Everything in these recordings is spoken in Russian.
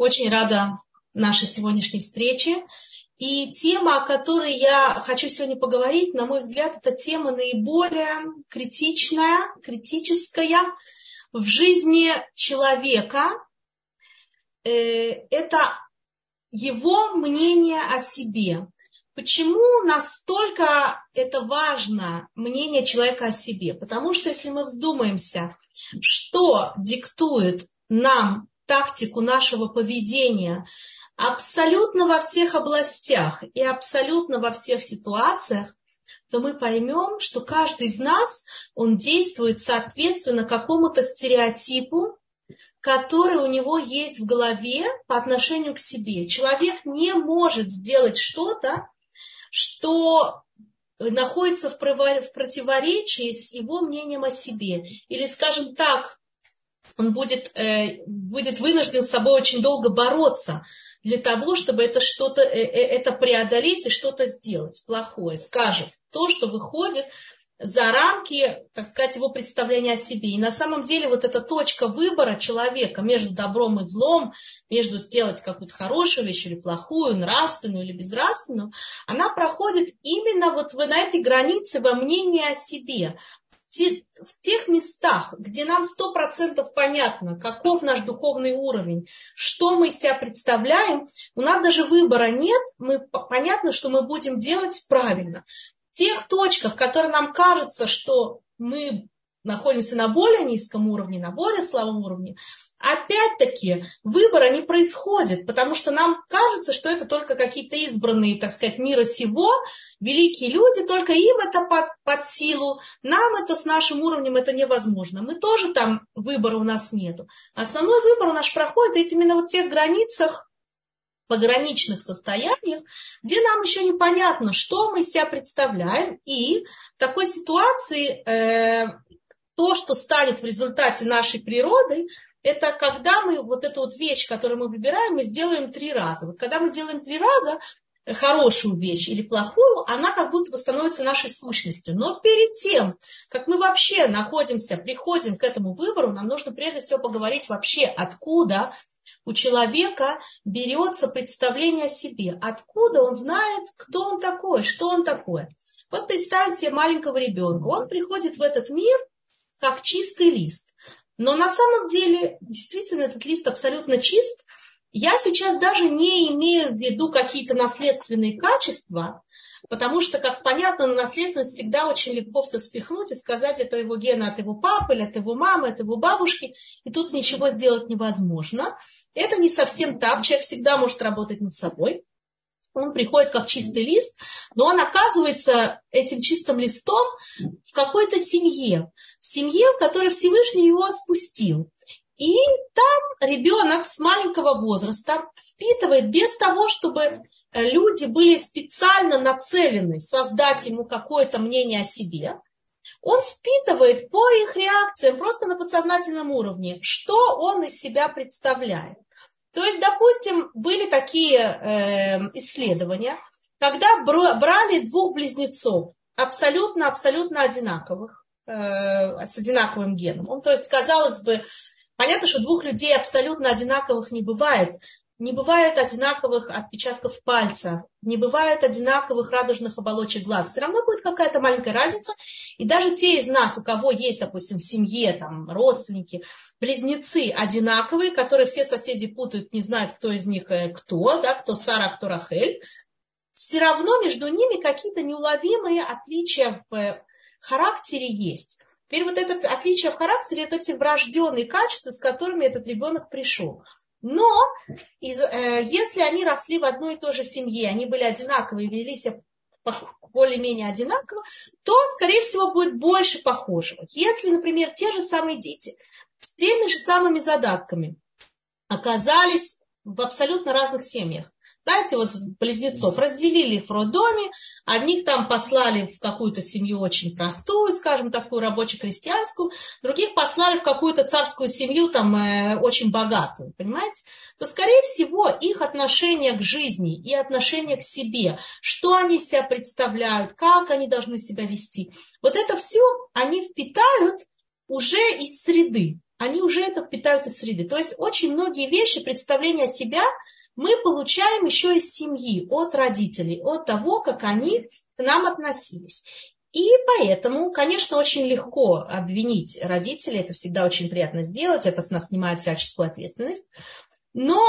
Очень рада нашей сегодняшней встрече. И тема, о которой я хочу сегодня поговорить, на мой взгляд, это тема наиболее критичная, критическая в жизни человека. Э, это его мнение о себе. Почему настолько это важно, мнение человека о себе? Потому что если мы вздумаемся, что диктует нам тактику нашего поведения абсолютно во всех областях и абсолютно во всех ситуациях, то мы поймем, что каждый из нас, он действует соответственно какому-то стереотипу, который у него есть в голове по отношению к себе. Человек не может сделать что-то, что находится в противоречии с его мнением о себе. Или, скажем так, он будет, э, будет вынужден с собой очень долго бороться для того, чтобы это что-то, э, э, это преодолеть и что-то сделать плохое, скажем, то, что выходит за рамки, так сказать, его представления о себе. И на самом деле вот эта точка выбора человека между добром и злом, между сделать какую-то хорошую вещь или плохую, нравственную или безнравственную, она проходит именно вот на этой границе во мнении о себе в тех местах, где нам сто процентов понятно, каков наш духовный уровень, что мы из себя представляем, у нас даже выбора нет, мы, понятно, что мы будем делать правильно. В тех точках, которые нам кажется, что мы находимся на более низком уровне, на более слабом уровне, опять-таки выбора не происходит, потому что нам кажется, что это только какие-то избранные, так сказать, мира сего, великие люди, только им это под, под силу, нам это с нашим уровнем это невозможно. Мы тоже там выбора у нас нету. Основной выбор у нас проходит именно вот в тех границах, пограничных состояниях, где нам еще непонятно, что мы себя представляем, и в такой ситуации э, то, что станет в результате нашей природы, это когда мы вот эту вот вещь, которую мы выбираем, мы сделаем три раза. Вот когда мы сделаем три раза хорошую вещь или плохую, она как будто бы становится нашей сущностью. Но перед тем, как мы вообще находимся, приходим к этому выбору, нам нужно прежде всего поговорить вообще, откуда у человека берется представление о себе, откуда он знает, кто он такой, что он такой. Вот представьте себе маленького ребенка, он приходит в этот мир как чистый лист. Но на самом деле, действительно, этот лист абсолютно чист. Я сейчас даже не имею в виду какие-то наследственные качества, потому что, как понятно, на наследственность всегда очень легко все спихнуть и сказать, это его гена от его папы, или от его мамы, от его бабушки, и тут ничего сделать невозможно. Это не совсем так, человек всегда может работать над собой он приходит как чистый лист, но он оказывается этим чистым листом в какой-то семье, в семье, в которой Всевышний его спустил. И там ребенок с маленького возраста впитывает без того, чтобы люди были специально нацелены создать ему какое-то мнение о себе. Он впитывает по их реакциям просто на подсознательном уровне, что он из себя представляет. То есть, допустим, были такие э, исследования, когда брали двух близнецов, абсолютно-абсолютно одинаковых, э, с одинаковым геном. То есть, казалось бы, понятно, что двух людей абсолютно одинаковых не бывает, не бывает одинаковых отпечатков пальца, не бывает одинаковых радужных оболочек глаз. Все равно будет какая-то маленькая разница. И даже те из нас, у кого есть, допустим, в семье там, родственники, близнецы одинаковые, которые все соседи путают, не знают, кто из них э, кто, да, кто Сара, а кто Рахель, все равно между ними какие-то неуловимые отличия в характере есть. Теперь вот это отличие в характере, это эти врожденные качества, с которыми этот ребенок пришел. Но из, э, если они росли в одной и той же семье, они были одинаковые, вели себя более-менее одинаково, то, скорее всего, будет больше похожего. Если, например, те же самые дети с теми же самыми задатками оказались в абсолютно разных семьях, знаете, вот близнецов разделили их в роддоме, одних там послали в какую-то семью очень простую, скажем, такую рабоче-крестьянскую, других послали в какую-то царскую семью там э, очень богатую, понимаете? То, скорее всего, их отношение к жизни и отношение к себе, что они себя представляют, как они должны себя вести, вот это все они впитают уже из среды. Они уже это впитают из среды. То есть очень многие вещи, представления о себя мы получаем еще из семьи, от родителей, от того, как они к нам относились. И поэтому, конечно, очень легко обвинить родителей, это всегда очень приятно сделать, это с нас снимает всяческую ответственность. Но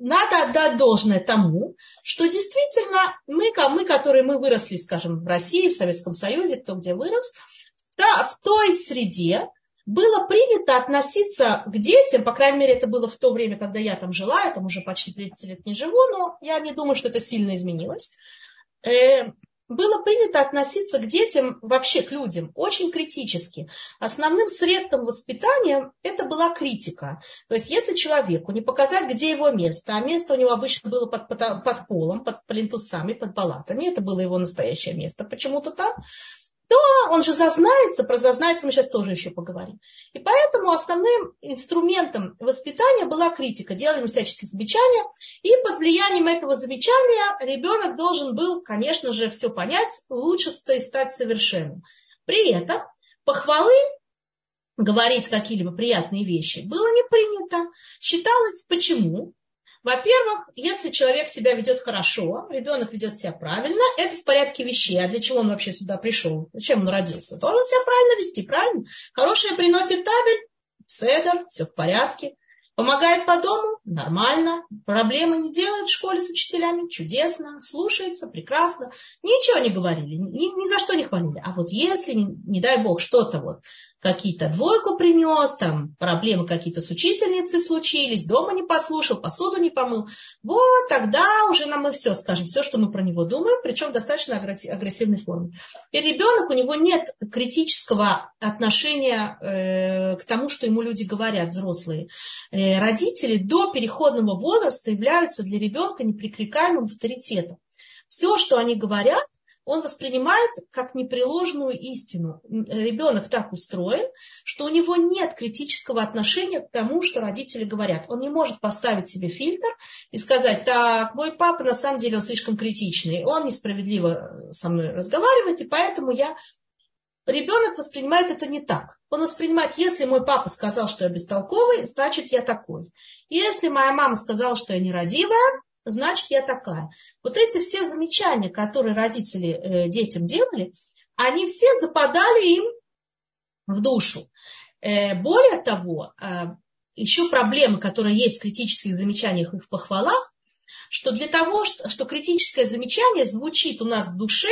надо отдать должное тому, что действительно мы, мы, которые мы выросли, скажем, в России, в Советском Союзе, кто где вырос, да, в той среде было принято относиться к детям, по крайней мере, это было в то время, когда я там жила, я там уже почти 30 лет не живу, но я не думаю, что это сильно изменилось. Э, было принято относиться к детям, вообще к людям, очень критически. Основным средством воспитания это была критика. То есть если человеку не показать, где его место, а место у него обычно было под, под, под полом, под плинтусами, под балатами, это было его настоящее место почему-то там, то он же зазнается, про зазнается мы сейчас тоже еще поговорим. И поэтому основным инструментом воспитания была критика, делали ему всяческие замечания, и под влиянием этого замечания ребенок должен был, конечно же, все понять, улучшиться и стать совершенным. При этом похвалы говорить какие-либо приятные вещи было не принято. Считалось, почему? Во-первых, если человек себя ведет хорошо, ребенок ведет себя правильно, это в порядке вещей. А для чего он вообще сюда пришел? Зачем он родился? Должен себя правильно вести, правильно? Хорошее приносит табель, седер, все в порядке. Помогает по дому? Нормально. Проблемы не делает в школе с учителями? Чудесно. Слушается? Прекрасно. Ничего не говорили, ни, ни за что не хвалили. А вот если, не, дай бог, что-то вот какие-то двойку принес, там проблемы какие-то с учительницей случились, дома не послушал, посуду не помыл, вот тогда уже нам мы все скажем, все, что мы про него думаем, причем в достаточно агрессивной форме. И ребенок, у него нет критического отношения э, к тому, что ему люди говорят, взрослые. Э, родители до переходного возраста являются для ребенка неприкрикаемым авторитетом. Все, что они говорят, он воспринимает как непреложную истину. Ребенок так устроен, что у него нет критического отношения к тому, что родители говорят. Он не может поставить себе фильтр и сказать, так, мой папа на самом деле он слишком критичный, он несправедливо со мной разговаривает, и поэтому я ребенок воспринимает это не так. Он воспринимает, если мой папа сказал, что я бестолковый, значит я такой. Если моя мама сказала, что я нерадивая, значит я такая. Вот эти все замечания, которые родители э, детям делали, они все западали им в душу. Э, более того, э, еще проблема, которая есть в критических замечаниях и в похвалах, что для того, что, что критическое замечание звучит у нас в душе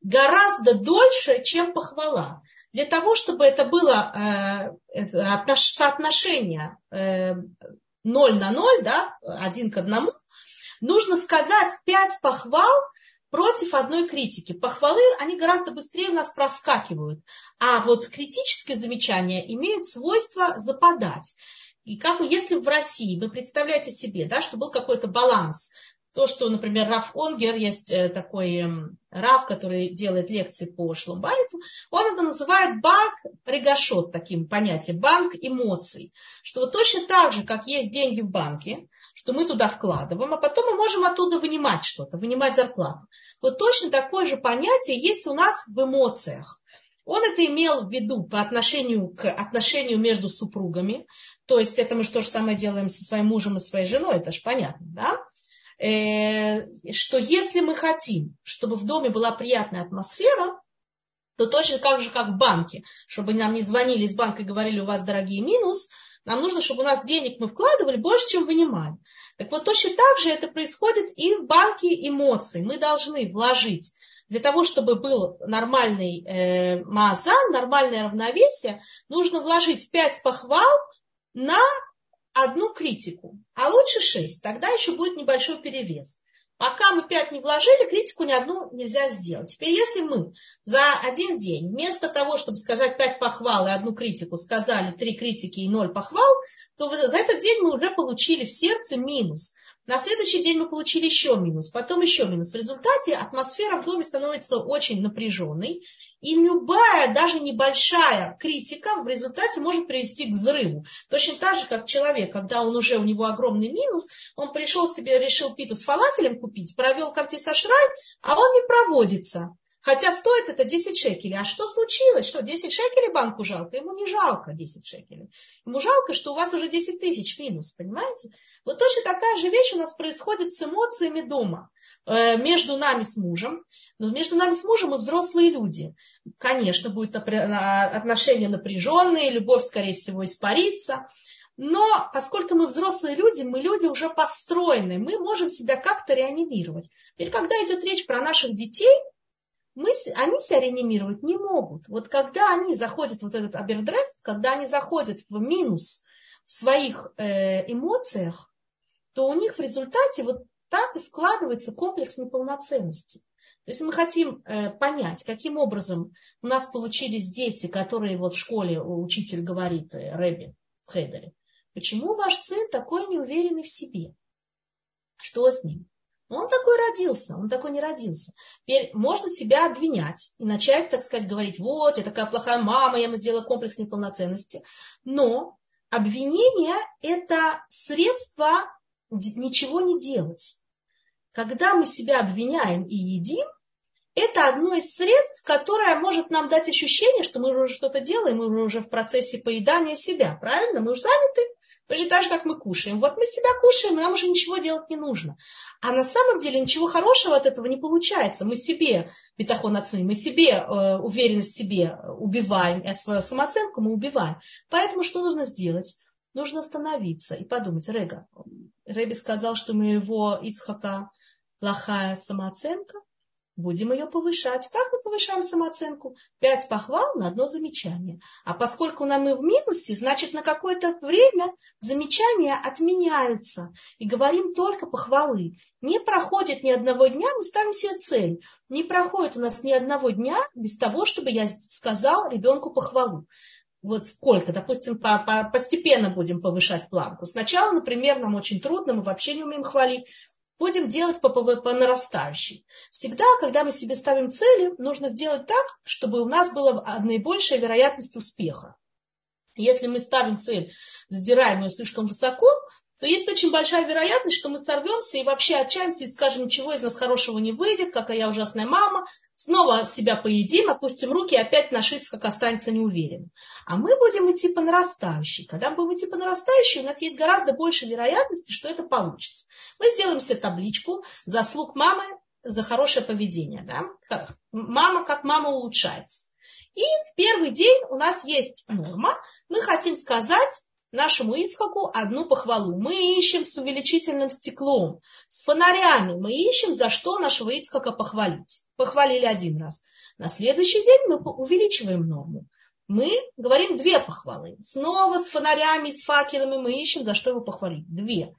гораздо дольше, чем похвала. Для того, чтобы это было э, соотношение э, 0 на 0, да, один к одному, нужно сказать пять похвал против одной критики. Похвалы, они гораздо быстрее у нас проскакивают. А вот критическое замечание имеет свойство западать. И как если в России, вы представляете себе, да, что был какой-то баланс то, что, например, Раф Онгер, есть э, такой эм, Раф, который делает лекции по Шлумбайту, он это называет банк регашот, таким понятием, банк эмоций. Что вот точно так же, как есть деньги в банке, что мы туда вкладываем, а потом мы можем оттуда вынимать что-то, вынимать зарплату. Вот точно такое же понятие есть у нас в эмоциях. Он это имел в виду по отношению к отношению между супругами. То есть это мы то же самое делаем со своим мужем и своей женой, это же понятно, да? Э, что если мы хотим, чтобы в доме была приятная атмосфера, то точно так же, как в банке, чтобы нам не звонили из банка и говорили, у вас дорогие минус, нам нужно, чтобы у нас денег мы вкладывали больше, чем вынимали. Так вот, точно так же это происходит и в банке эмоций. Мы должны вложить для того, чтобы был нормальный э, маазан, нормальное равновесие, нужно вложить пять похвал на одну критику, а лучше шесть, тогда еще будет небольшой перевес. Пока мы пять не вложили, критику ни одну нельзя сделать. Теперь, если мы за один день вместо того, чтобы сказать пять похвал и одну критику, сказали три критики и ноль похвал, то за этот день мы уже получили в сердце минус. На следующий день мы получили еще минус, потом еще минус. В результате атмосфера в доме становится очень напряженной, и любая, даже небольшая критика в результате может привести к взрыву. Точно так же, как человек, когда он уже, у него огромный минус, он пришел себе, решил питу с фалафелем купить, провел картисашрай, а он не проводится. Хотя стоит это 10 шекелей. А что случилось? Что, 10 шекелей банку жалко? Ему не жалко 10 шекелей. Ему жалко, что у вас уже 10 тысяч минус, понимаете? Вот точно такая же вещь у нас происходит с эмоциями дома. Э, между нами с мужем. Но между нами с мужем мы взрослые люди. Конечно, будут отношения напряженные, любовь, скорее всего, испарится. Но поскольку мы взрослые люди, мы люди уже построенные, мы можем себя как-то реанимировать. Теперь, когда идет речь про наших детей, мы, они себя реанимировать не могут. Вот когда они заходят вот этот абердрефт, когда они заходят в минус в своих э, эмоциях, то у них в результате вот так и складывается комплекс неполноценности. Если мы хотим э, понять, каким образом у нас получились дети, которые вот в школе учитель говорит, э, Рэби в Хейдере, Почему ваш сын такой неуверенный в себе? Что с ним? Он такой родился, он такой не родился. Теперь можно себя обвинять и начать, так сказать, говорить, вот, я такая плохая мама, я ему сделала комплекс неполноценности. Но обвинение – это средство ничего не делать. Когда мы себя обвиняем и едим, это одно из средств, которое может нам дать ощущение, что мы уже что-то делаем, мы уже в процессе поедания себя, правильно? Мы уже заняты, точно так же, как мы кушаем. Вот мы себя кушаем, нам уже ничего делать не нужно. А на самом деле ничего хорошего от этого не получается. Мы себе бетахон отцами, мы себе э, уверенность в себе убиваем, и свою самооценку мы убиваем. Поэтому что нужно сделать? Нужно остановиться и подумать, Рега, Реби сказал, что у моего Ицхака плохая самооценка, будем ее повышать. Как мы повышаем самооценку? Пять похвал на одно замечание. А поскольку нам мы в минусе, значит на какое-то время замечания отменяются. И говорим только похвалы. Не проходит ни одного дня, мы ставим себе цель. Не проходит у нас ни одного дня без того, чтобы я сказал ребенку похвалу вот сколько, допустим, по, по, постепенно будем повышать планку. Сначала, например, нам очень трудно, мы вообще не умеем хвалить будем делать по, по, по нарастающей. Всегда, когда мы себе ставим цели, нужно сделать так, чтобы у нас была наибольшая вероятность успеха. Если мы ставим цель, задираем ее слишком высоко, то есть очень большая вероятность, что мы сорвемся и вообще отчаемся и скажем, ничего из нас хорошего не выйдет, какая я ужасная мама, снова себя поедим, опустим руки, и опять наш как останется неуверенным. А мы будем идти по нарастающей. Когда мы будем идти по нарастающей, у нас есть гораздо больше вероятности, что это получится. Мы сделаем себе табличку заслуг мамы за хорошее поведение. Да? Мама, как мама улучшается. И в первый день у нас есть норма. Мы хотим сказать, нашему Ицхаку одну похвалу. Мы ищем с увеличительным стеклом, с фонарями. Мы ищем, за что нашего Ицхака похвалить. Похвалили один раз. На следующий день мы увеличиваем норму. Мы говорим две похвалы. Снова с фонарями, с факелами мы ищем, за что его похвалить. Две.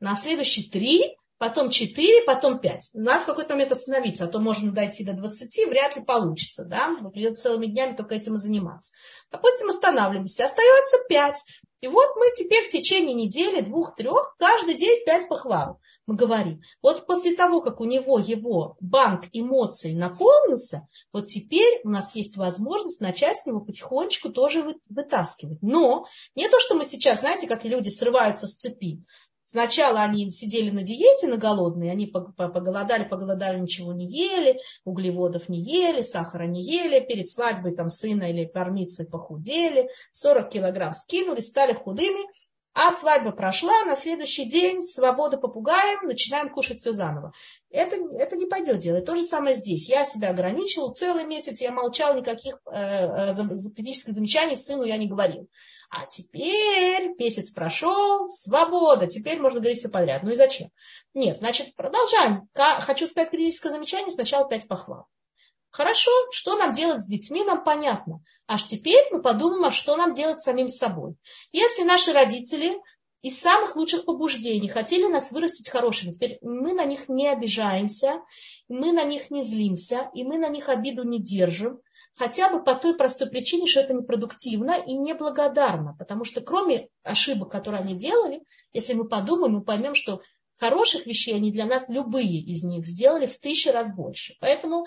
На следующий три потом 4, потом 5. Надо в какой-то момент остановиться, а то можно дойти до 20, вряд ли получится, да, придется целыми днями только этим и заниматься. Допустим, останавливаемся, остается 5. И вот мы теперь в течение недели, двух, трех, каждый день 5 похвал. Мы говорим, вот после того, как у него его банк эмоций наполнился, вот теперь у нас есть возможность начать с него потихонечку тоже вытаскивать. Но не то, что мы сейчас, знаете, как люди срываются с цепи. Сначала они сидели на диете, на голодные, они поголодали, поголодали, ничего не ели, углеводов не ели, сахара не ели, перед свадьбой там сына или пармицей похудели, 40 килограмм скинули, стали худыми, а свадьба прошла, на следующий день свобода попугаем, начинаем кушать все заново. Это, это не пойдет делать. То же самое здесь. Я себя ограничивал целый месяц, я молчал, никаких э, э, критических замечаний сыну я не говорил. А теперь месяц прошел, свобода, теперь можно говорить все подряд. Ну и зачем? Нет, значит, продолжаем. Хочу сказать критическое замечание, сначала пять похвал. Хорошо, что нам делать с детьми, нам понятно. Аж теперь мы подумаем, а что нам делать с самим собой. Если наши родители из самых лучших побуждений хотели нас вырастить хорошими, теперь мы на них не обижаемся, мы на них не злимся, и мы на них обиду не держим, хотя бы по той простой причине, что это непродуктивно и неблагодарно, потому что кроме ошибок, которые они делали, если мы подумаем, мы поймем, что хороших вещей они для нас, любые из них, сделали в тысячу раз больше. Поэтому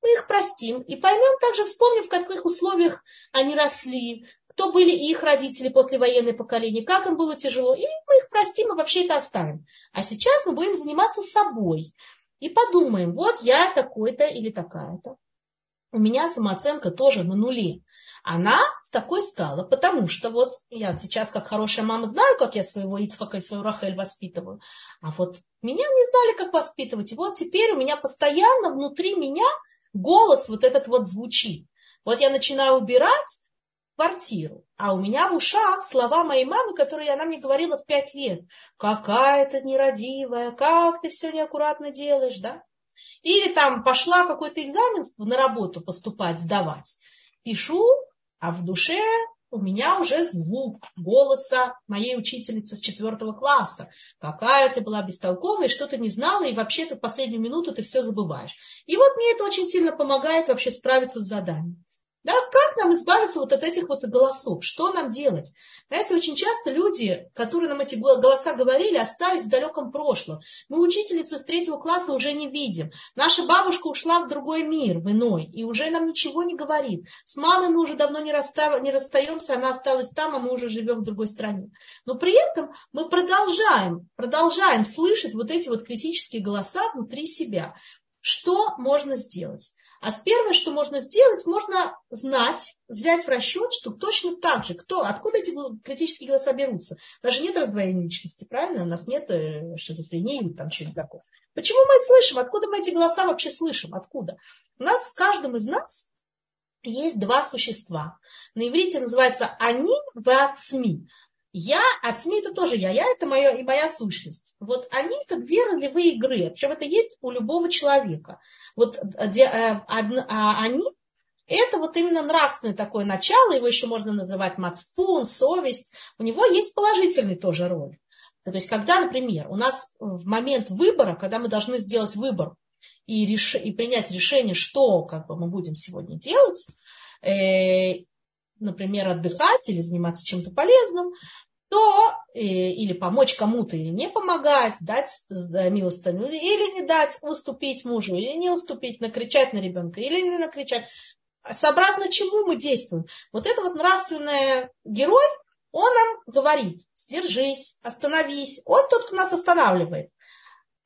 мы их простим и поймем также, вспомнив, в каких условиях они росли, кто были их родители после военной поколения, как им было тяжело, и мы их простим и вообще это оставим. А сейчас мы будем заниматься собой и подумаем, вот я такой-то или такая-то. У меня самооценка тоже на нуле. Она с такой стала, потому что вот я сейчас, как хорошая мама, знаю, как я своего Ицхака и свою Рахель воспитываю, а вот меня не знали, как воспитывать. И вот теперь у меня постоянно внутри меня голос вот этот вот звучит. Вот я начинаю убирать квартиру, а у меня в ушах слова моей мамы, которые она мне говорила в пять лет. Какая ты нерадивая, как ты все неаккуратно делаешь, да? Или там пошла какой-то экзамен на работу поступать, сдавать. Пишу, а в душе у меня уже звук голоса моей учительницы с четвертого класса. Какая ты была бестолковая, что ты не знала, и вообще ты в последнюю минуту ты все забываешь. И вот мне это очень сильно помогает вообще справиться с заданием. Да, как нам избавиться вот от этих вот голосов? Что нам делать? Знаете, очень часто люди, которые нам эти голоса говорили, остались в далеком прошлом. Мы учительницу с третьего класса уже не видим. Наша бабушка ушла в другой мир, в иной, и уже нам ничего не говорит. С мамой мы уже давно не, расстав... не расстаемся, она осталась там, а мы уже живем в другой стране. Но при этом мы продолжаем, продолжаем слышать вот эти вот критические голоса внутри себя. Что можно сделать? А с первое, что можно сделать, можно знать, взять в расчет, что точно так же, кто, откуда эти критические голоса берутся. Даже нет раздвоения личности, правильно? У нас нет э, шизофрении там чего-нибудь такого. Почему мы слышим? Откуда мы эти голоса вообще слышим? Откуда? У нас в каждом из нас есть два существа. На иврите называется они в СМИ. Я, от СМИ это тоже я, я это моя, и моя сущность. Вот они это две ролевые игры, причем это есть у любого человека. Вот где, э, а они это вот именно нравственное такое начало, его еще можно называть мацпун, совесть. У него есть положительный тоже роль. То есть, когда, например, у нас в момент выбора, когда мы должны сделать выбор и, реш... и принять решение, что как бы, мы будем сегодня делать, э, например, отдыхать или заниматься чем-то полезным, то э, или помочь кому-то, или не помогать, дать милостыню, или не дать, уступить мужу, или не уступить, накричать на ребенка, или не накричать. Сообразно чему мы действуем? Вот это вот нравственный герой, он нам говорит, сдержись, остановись. Он тот, кто нас останавливает.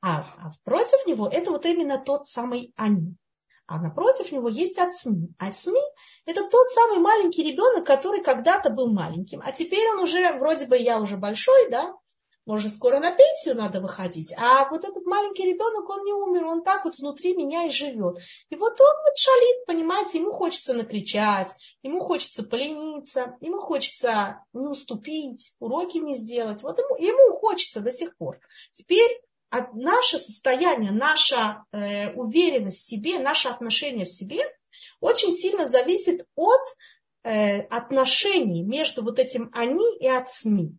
А, а против него это вот именно тот самый они. А напротив него есть Ацми. Ацми – это тот самый маленький ребенок, который когда-то был маленьким, а теперь он уже, вроде бы я уже большой, да, может, скоро на пенсию надо выходить, а вот этот маленький ребенок, он не умер, он так вот внутри меня и живет. И вот он вот шалит, понимаете, ему хочется накричать, ему хочется полениться, ему хочется не уступить, уроки не сделать. Вот ему, ему хочется до сих пор. Теперь от наше состояние, наша э, уверенность в себе, наше отношение в себе очень сильно зависит от э, отношений между вот этим они и от СМИ.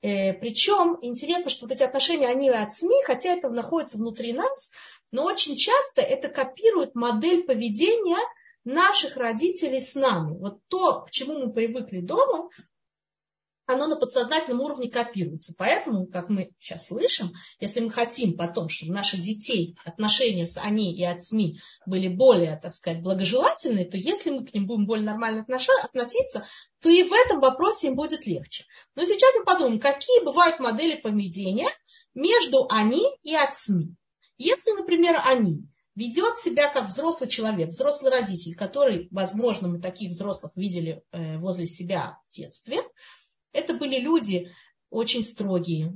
Э, причем интересно, что вот эти отношения они и от СМИ, хотя это находится внутри нас, но очень часто это копирует модель поведения наших родителей с нами. Вот то, к чему мы привыкли дома, оно на подсознательном уровне копируется. Поэтому, как мы сейчас слышим, если мы хотим потом, чтобы наших детей отношения с они и от СМИ были более, так сказать, благожелательные, то если мы к ним будем более нормально относиться, то и в этом вопросе им будет легче. Но сейчас мы подумаем, какие бывают модели поведения между они и от СМИ. Если, например, они ведет себя как взрослый человек, взрослый родитель, который, возможно, мы таких взрослых видели э, возле себя в детстве, это были люди очень строгие,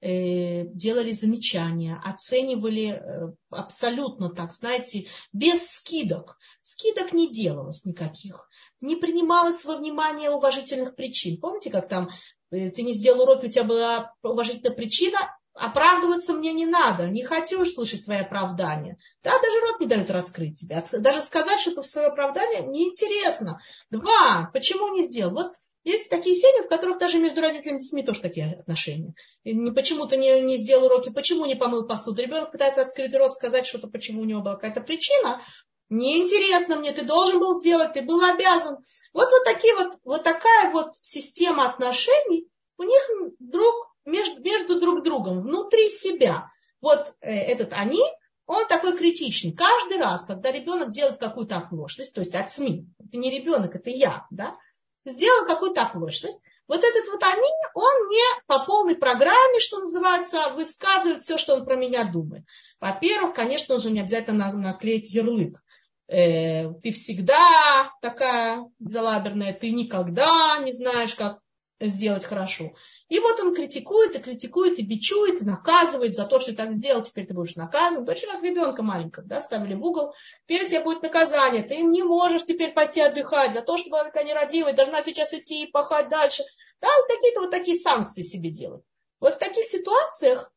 э, делали замечания, оценивали э, абсолютно так, знаете, без скидок. Скидок не делалось никаких. Не принималось во внимание уважительных причин. Помните, как там э, ты не сделал уроки, у тебя была уважительная причина, оправдываться мне не надо, не хочу услышать твои оправдания. Да, даже рот не дают раскрыть тебя. Даже сказать что-то в свое оправдание неинтересно. Два, почему не сделал? Вот есть такие семьи, в которых даже между родителями и детьми тоже такие отношения. Почему-то не, не сделал уроки, почему не помыл посуду. Ребенок пытается открыть рот, сказать что-то, почему у него была какая-то причина. Неинтересно мне, ты должен был сделать, ты был обязан. Вот, вот, такие вот, вот такая вот система отношений у них друг, между, между друг другом, внутри себя. Вот э, этот они, он такой критичный. Каждый раз, когда ребенок делает какую-то оплошность, то есть от СМИ, это не ребенок, это я, да, сделал какую-то оплошность, вот этот вот они, он не по полной программе, что называется, высказывает все, что он про меня думает. Во-первых, конечно, он же не обязательно наклеить ярлык. э, ты всегда такая залаберная, ты никогда не знаешь, как сделать хорошо. И вот он критикует, и критикует, и бичует, и наказывает за то, что ты так сделал, теперь ты будешь наказан. Точно как ребенка маленького, да, ставили в угол, теперь у тебя будет наказание, ты не можешь теперь пойти отдыхать за то, что бабка родила, должна сейчас идти и пахать дальше. Да, вот какие-то вот такие санкции себе делать. Вот в таких ситуациях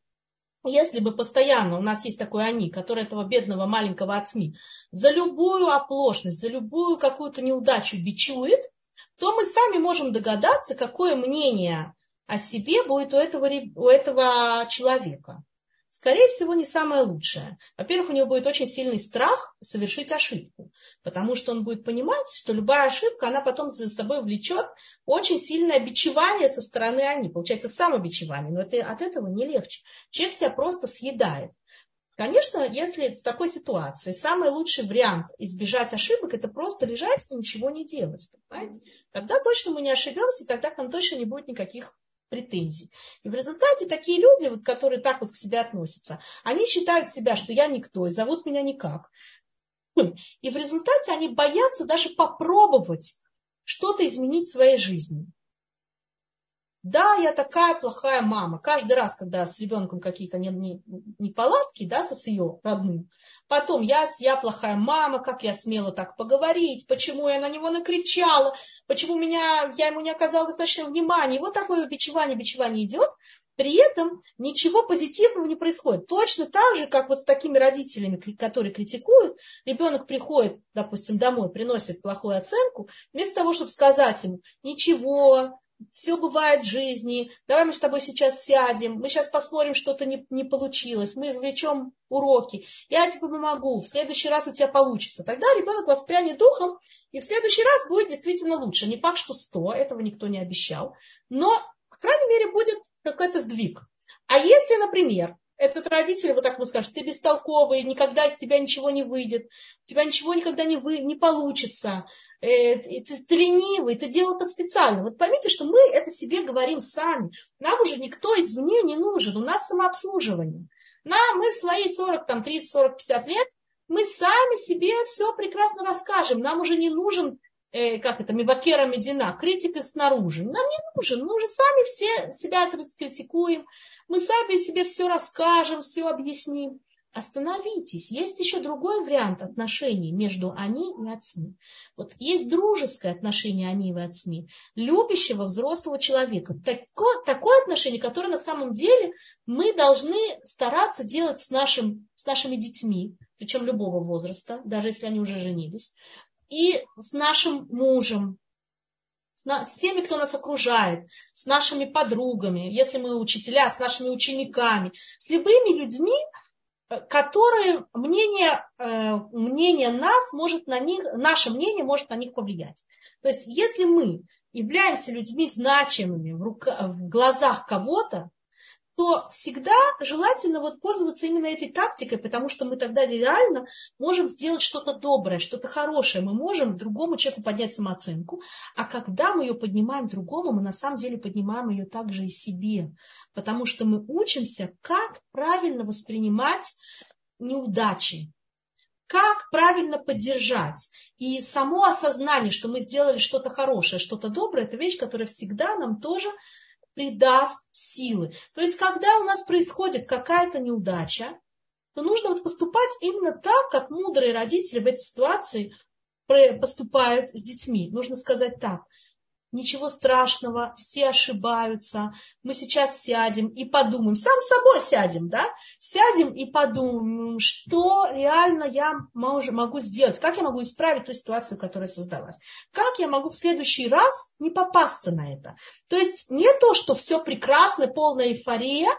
если бы постоянно у нас есть такой они, который этого бедного маленького от СМИ за любую оплошность, за любую какую-то неудачу бичует, то мы сами можем догадаться, какое мнение о себе будет у этого, у этого человека. Скорее всего, не самое лучшее. Во-первых, у него будет очень сильный страх совершить ошибку, потому что он будет понимать, что любая ошибка, она потом за собой влечет очень сильное бичевание со стороны они. Получается самобичевание, но это, от этого не легче. Человек себя просто съедает. Конечно, если в такой ситуации самый лучший вариант избежать ошибок, это просто лежать и ничего не делать. Понимаете? Тогда точно мы не ошибемся, тогда к нам точно не будет никаких претензий. И в результате такие люди, вот, которые так вот к себе относятся, они считают себя, что я никто, и зовут меня никак. И в результате они боятся даже попробовать что-то изменить в своей жизни. Да, я такая плохая мама. Каждый раз, когда с ребенком какие-то неполадки, да, со с ее родным, потом я, я плохая мама, как я смела так поговорить, почему я на него накричала, почему меня, я ему не оказала достаточно внимания. И вот такое бичевание, бичевание идет, при этом ничего позитивного не происходит. Точно так же, как вот с такими родителями, которые критикуют, ребенок приходит, допустим, домой, приносит плохую оценку, вместо того, чтобы сказать ему, ничего, все бывает в жизни, давай мы с тобой сейчас сядем, мы сейчас посмотрим, что-то не, не получилось, мы извлечем уроки, я тебе помогу, в следующий раз у тебя получится. Тогда ребенок воспрянет духом, и в следующий раз будет действительно лучше. Не факт, что 100, этого никто не обещал, но, по крайней мере, будет какой-то сдвиг. А если, например, этот родитель вот так ему скажет, ты бестолковый, никогда из тебя ничего не выйдет, у тебя ничего никогда не, вы, не получится, э, ты, ты ленивый, ты делал это специально. Вот поймите, что мы это себе говорим сами. Нам уже никто извне не нужен, у нас самообслуживание. Нам, мы в свои 40, там, 30, 40, 50 лет, мы сами себе все прекрасно расскажем. Нам уже не нужен э, как это, Мибакера Медина, критика снаружи. Нам не нужен, мы уже сами все себя раскритикуем, мы сами себе все расскажем, все объясним. Остановитесь. Есть еще другой вариант отношений между они и отцами. Вот есть дружеское отношение они и отцами, любящего взрослого человека. Такое, такое отношение, которое на самом деле мы должны стараться делать с, нашим, с нашими детьми, причем любого возраста, даже если они уже женились, и с нашим мужем, с теми, кто нас окружает, с нашими подругами, если мы учителя, с нашими учениками, с любыми людьми, э, которые мнение, э, мнение нас может на них, наше мнение может на них повлиять. То есть, если мы являемся людьми значимыми в, рука, в глазах кого-то, то всегда желательно вот пользоваться именно этой тактикой, потому что мы тогда реально можем сделать что-то доброе, что-то хорошее. Мы можем другому человеку поднять самооценку, а когда мы ее поднимаем другому, мы на самом деле поднимаем ее также и себе, потому что мы учимся, как правильно воспринимать неудачи, как правильно поддержать. И само осознание, что мы сделали что-то хорошее, что-то доброе, это вещь, которая всегда нам тоже придаст силы. То есть, когда у нас происходит какая-то неудача, то нужно вот поступать именно так, как мудрые родители в этой ситуации поступают с детьми. Нужно сказать так ничего страшного, все ошибаются, мы сейчас сядем и подумаем, сам собой сядем, да, сядем и подумаем, что реально я могу сделать, как я могу исправить ту ситуацию, которая создалась, как я могу в следующий раз не попасться на это. То есть не то, что все прекрасно, полная эйфория,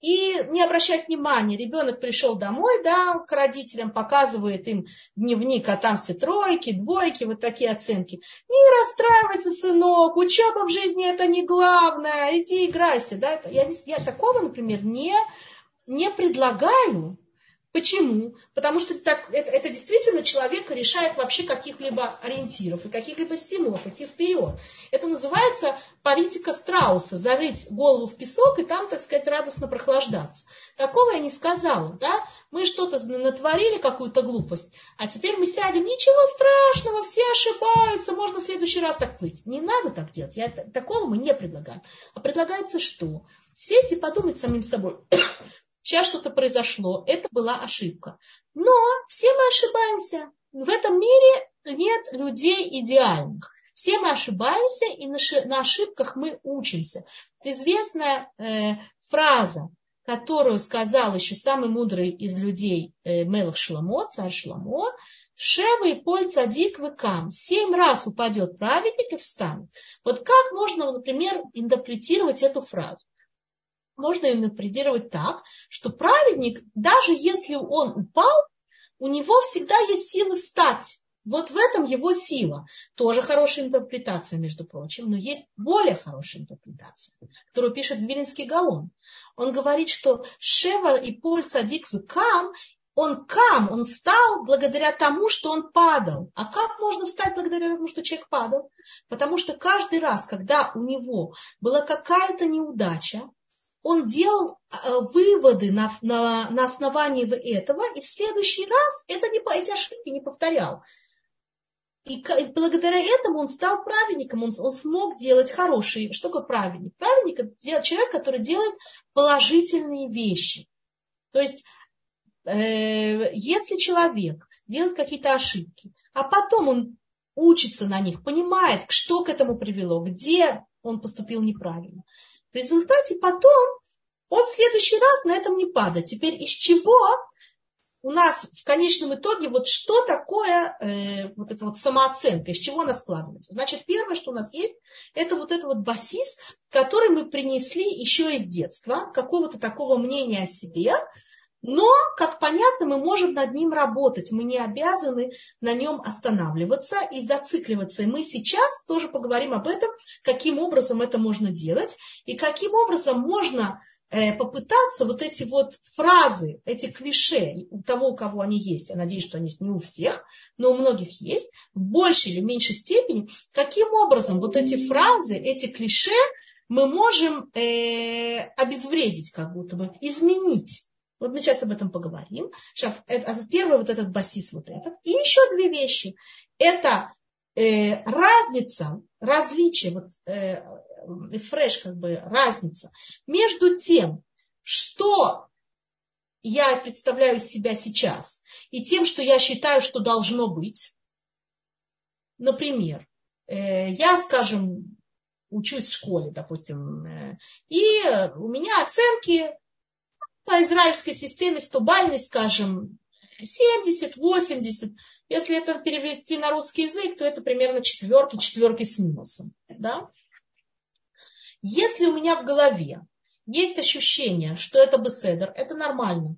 и не обращать внимания. Ребенок пришел домой, да, к родителям, показывает им дневник, а там все тройки, двойки, вот такие оценки. Не расстраивайся, сынок, учеба в жизни это не главное, иди играйся. Да, я, я такого, например, не, не предлагаю. Почему? Потому что так, это, это действительно человек решает вообще каких-либо ориентиров и каких-либо стимулов идти вперед. Это называется политика страуса, зарыть голову в песок и там, так сказать, радостно прохлаждаться. Такого я не сказала, да? Мы что-то натворили, какую-то глупость, а теперь мы сядем, ничего страшного, все ошибаются, можно в следующий раз так плыть. Не надо так делать, я, такого мы не предлагаем. А предлагается что? Сесть и подумать самим собой, сейчас что-то произошло, это была ошибка. Но все мы ошибаемся. В этом мире нет людей идеальных. Все мы ошибаемся, и на ошибках мы учимся. Это известная э, фраза, которую сказал еще самый мудрый из людей э, Мелах Шламо, царь Шламо, Шева и Поль Цадик Векам. Семь раз упадет праведник и встанет. Вот как можно, например, интерпретировать эту фразу? Можно интерпретировать так, что праведник, даже если он упал, у него всегда есть силы встать. Вот в этом его сила. Тоже хорошая интерпретация, между прочим, но есть более хорошая интерпретация, которую пишет Вилинский Гаон. Он говорит, что Шева и Поль Цадик Кам, он кам, он встал благодаря тому, что он падал. А как можно встать благодаря тому, что человек падал? Потому что каждый раз, когда у него была какая-то неудача, он делал э, выводы на, на, на основании этого, и в следующий раз это не, эти ошибки не повторял. И благодаря этому он стал праведником, он, он смог делать хорошие. Что такое праведник? Праведник это человек, который делает положительные вещи. То есть, э, если человек делает какие-то ошибки, а потом он учится на них, понимает, что к этому привело, где он поступил неправильно, в результате потом он в следующий раз на этом не падает. Теперь из чего у нас в конечном итоге вот что такое э, вот эта вот самооценка, из чего она складывается? Значит, первое, что у нас есть, это вот этот вот басис, который мы принесли еще из детства, какого-то такого мнения о себе, но, как понятно, мы можем над ним работать. Мы не обязаны на нем останавливаться и зацикливаться. И мы сейчас тоже поговорим об этом, каким образом это можно делать и каким образом можно э, попытаться вот эти вот фразы, эти клише у того, у кого они есть, я надеюсь, что они не у всех, но у многих есть, в большей или меньшей степени, каким образом вот эти фразы, эти клише мы можем э, обезвредить, как будто бы изменить. Вот мы сейчас об этом поговорим. Сейчас, это, а первый вот этот басис вот этот. И еще две вещи. Это э, разница, различие, вот, э, фреш, как бы разница между тем, что я представляю себя сейчас, и тем, что я считаю, что должно быть. Например, э, я, скажем, учусь в школе, допустим, э, и у меня оценки по израильской системе стобальный, скажем, 70, 80. Если это перевести на русский язык, то это примерно четверки, четверки с минусом. Да? Если у меня в голове есть ощущение, что это беседер, это нормально.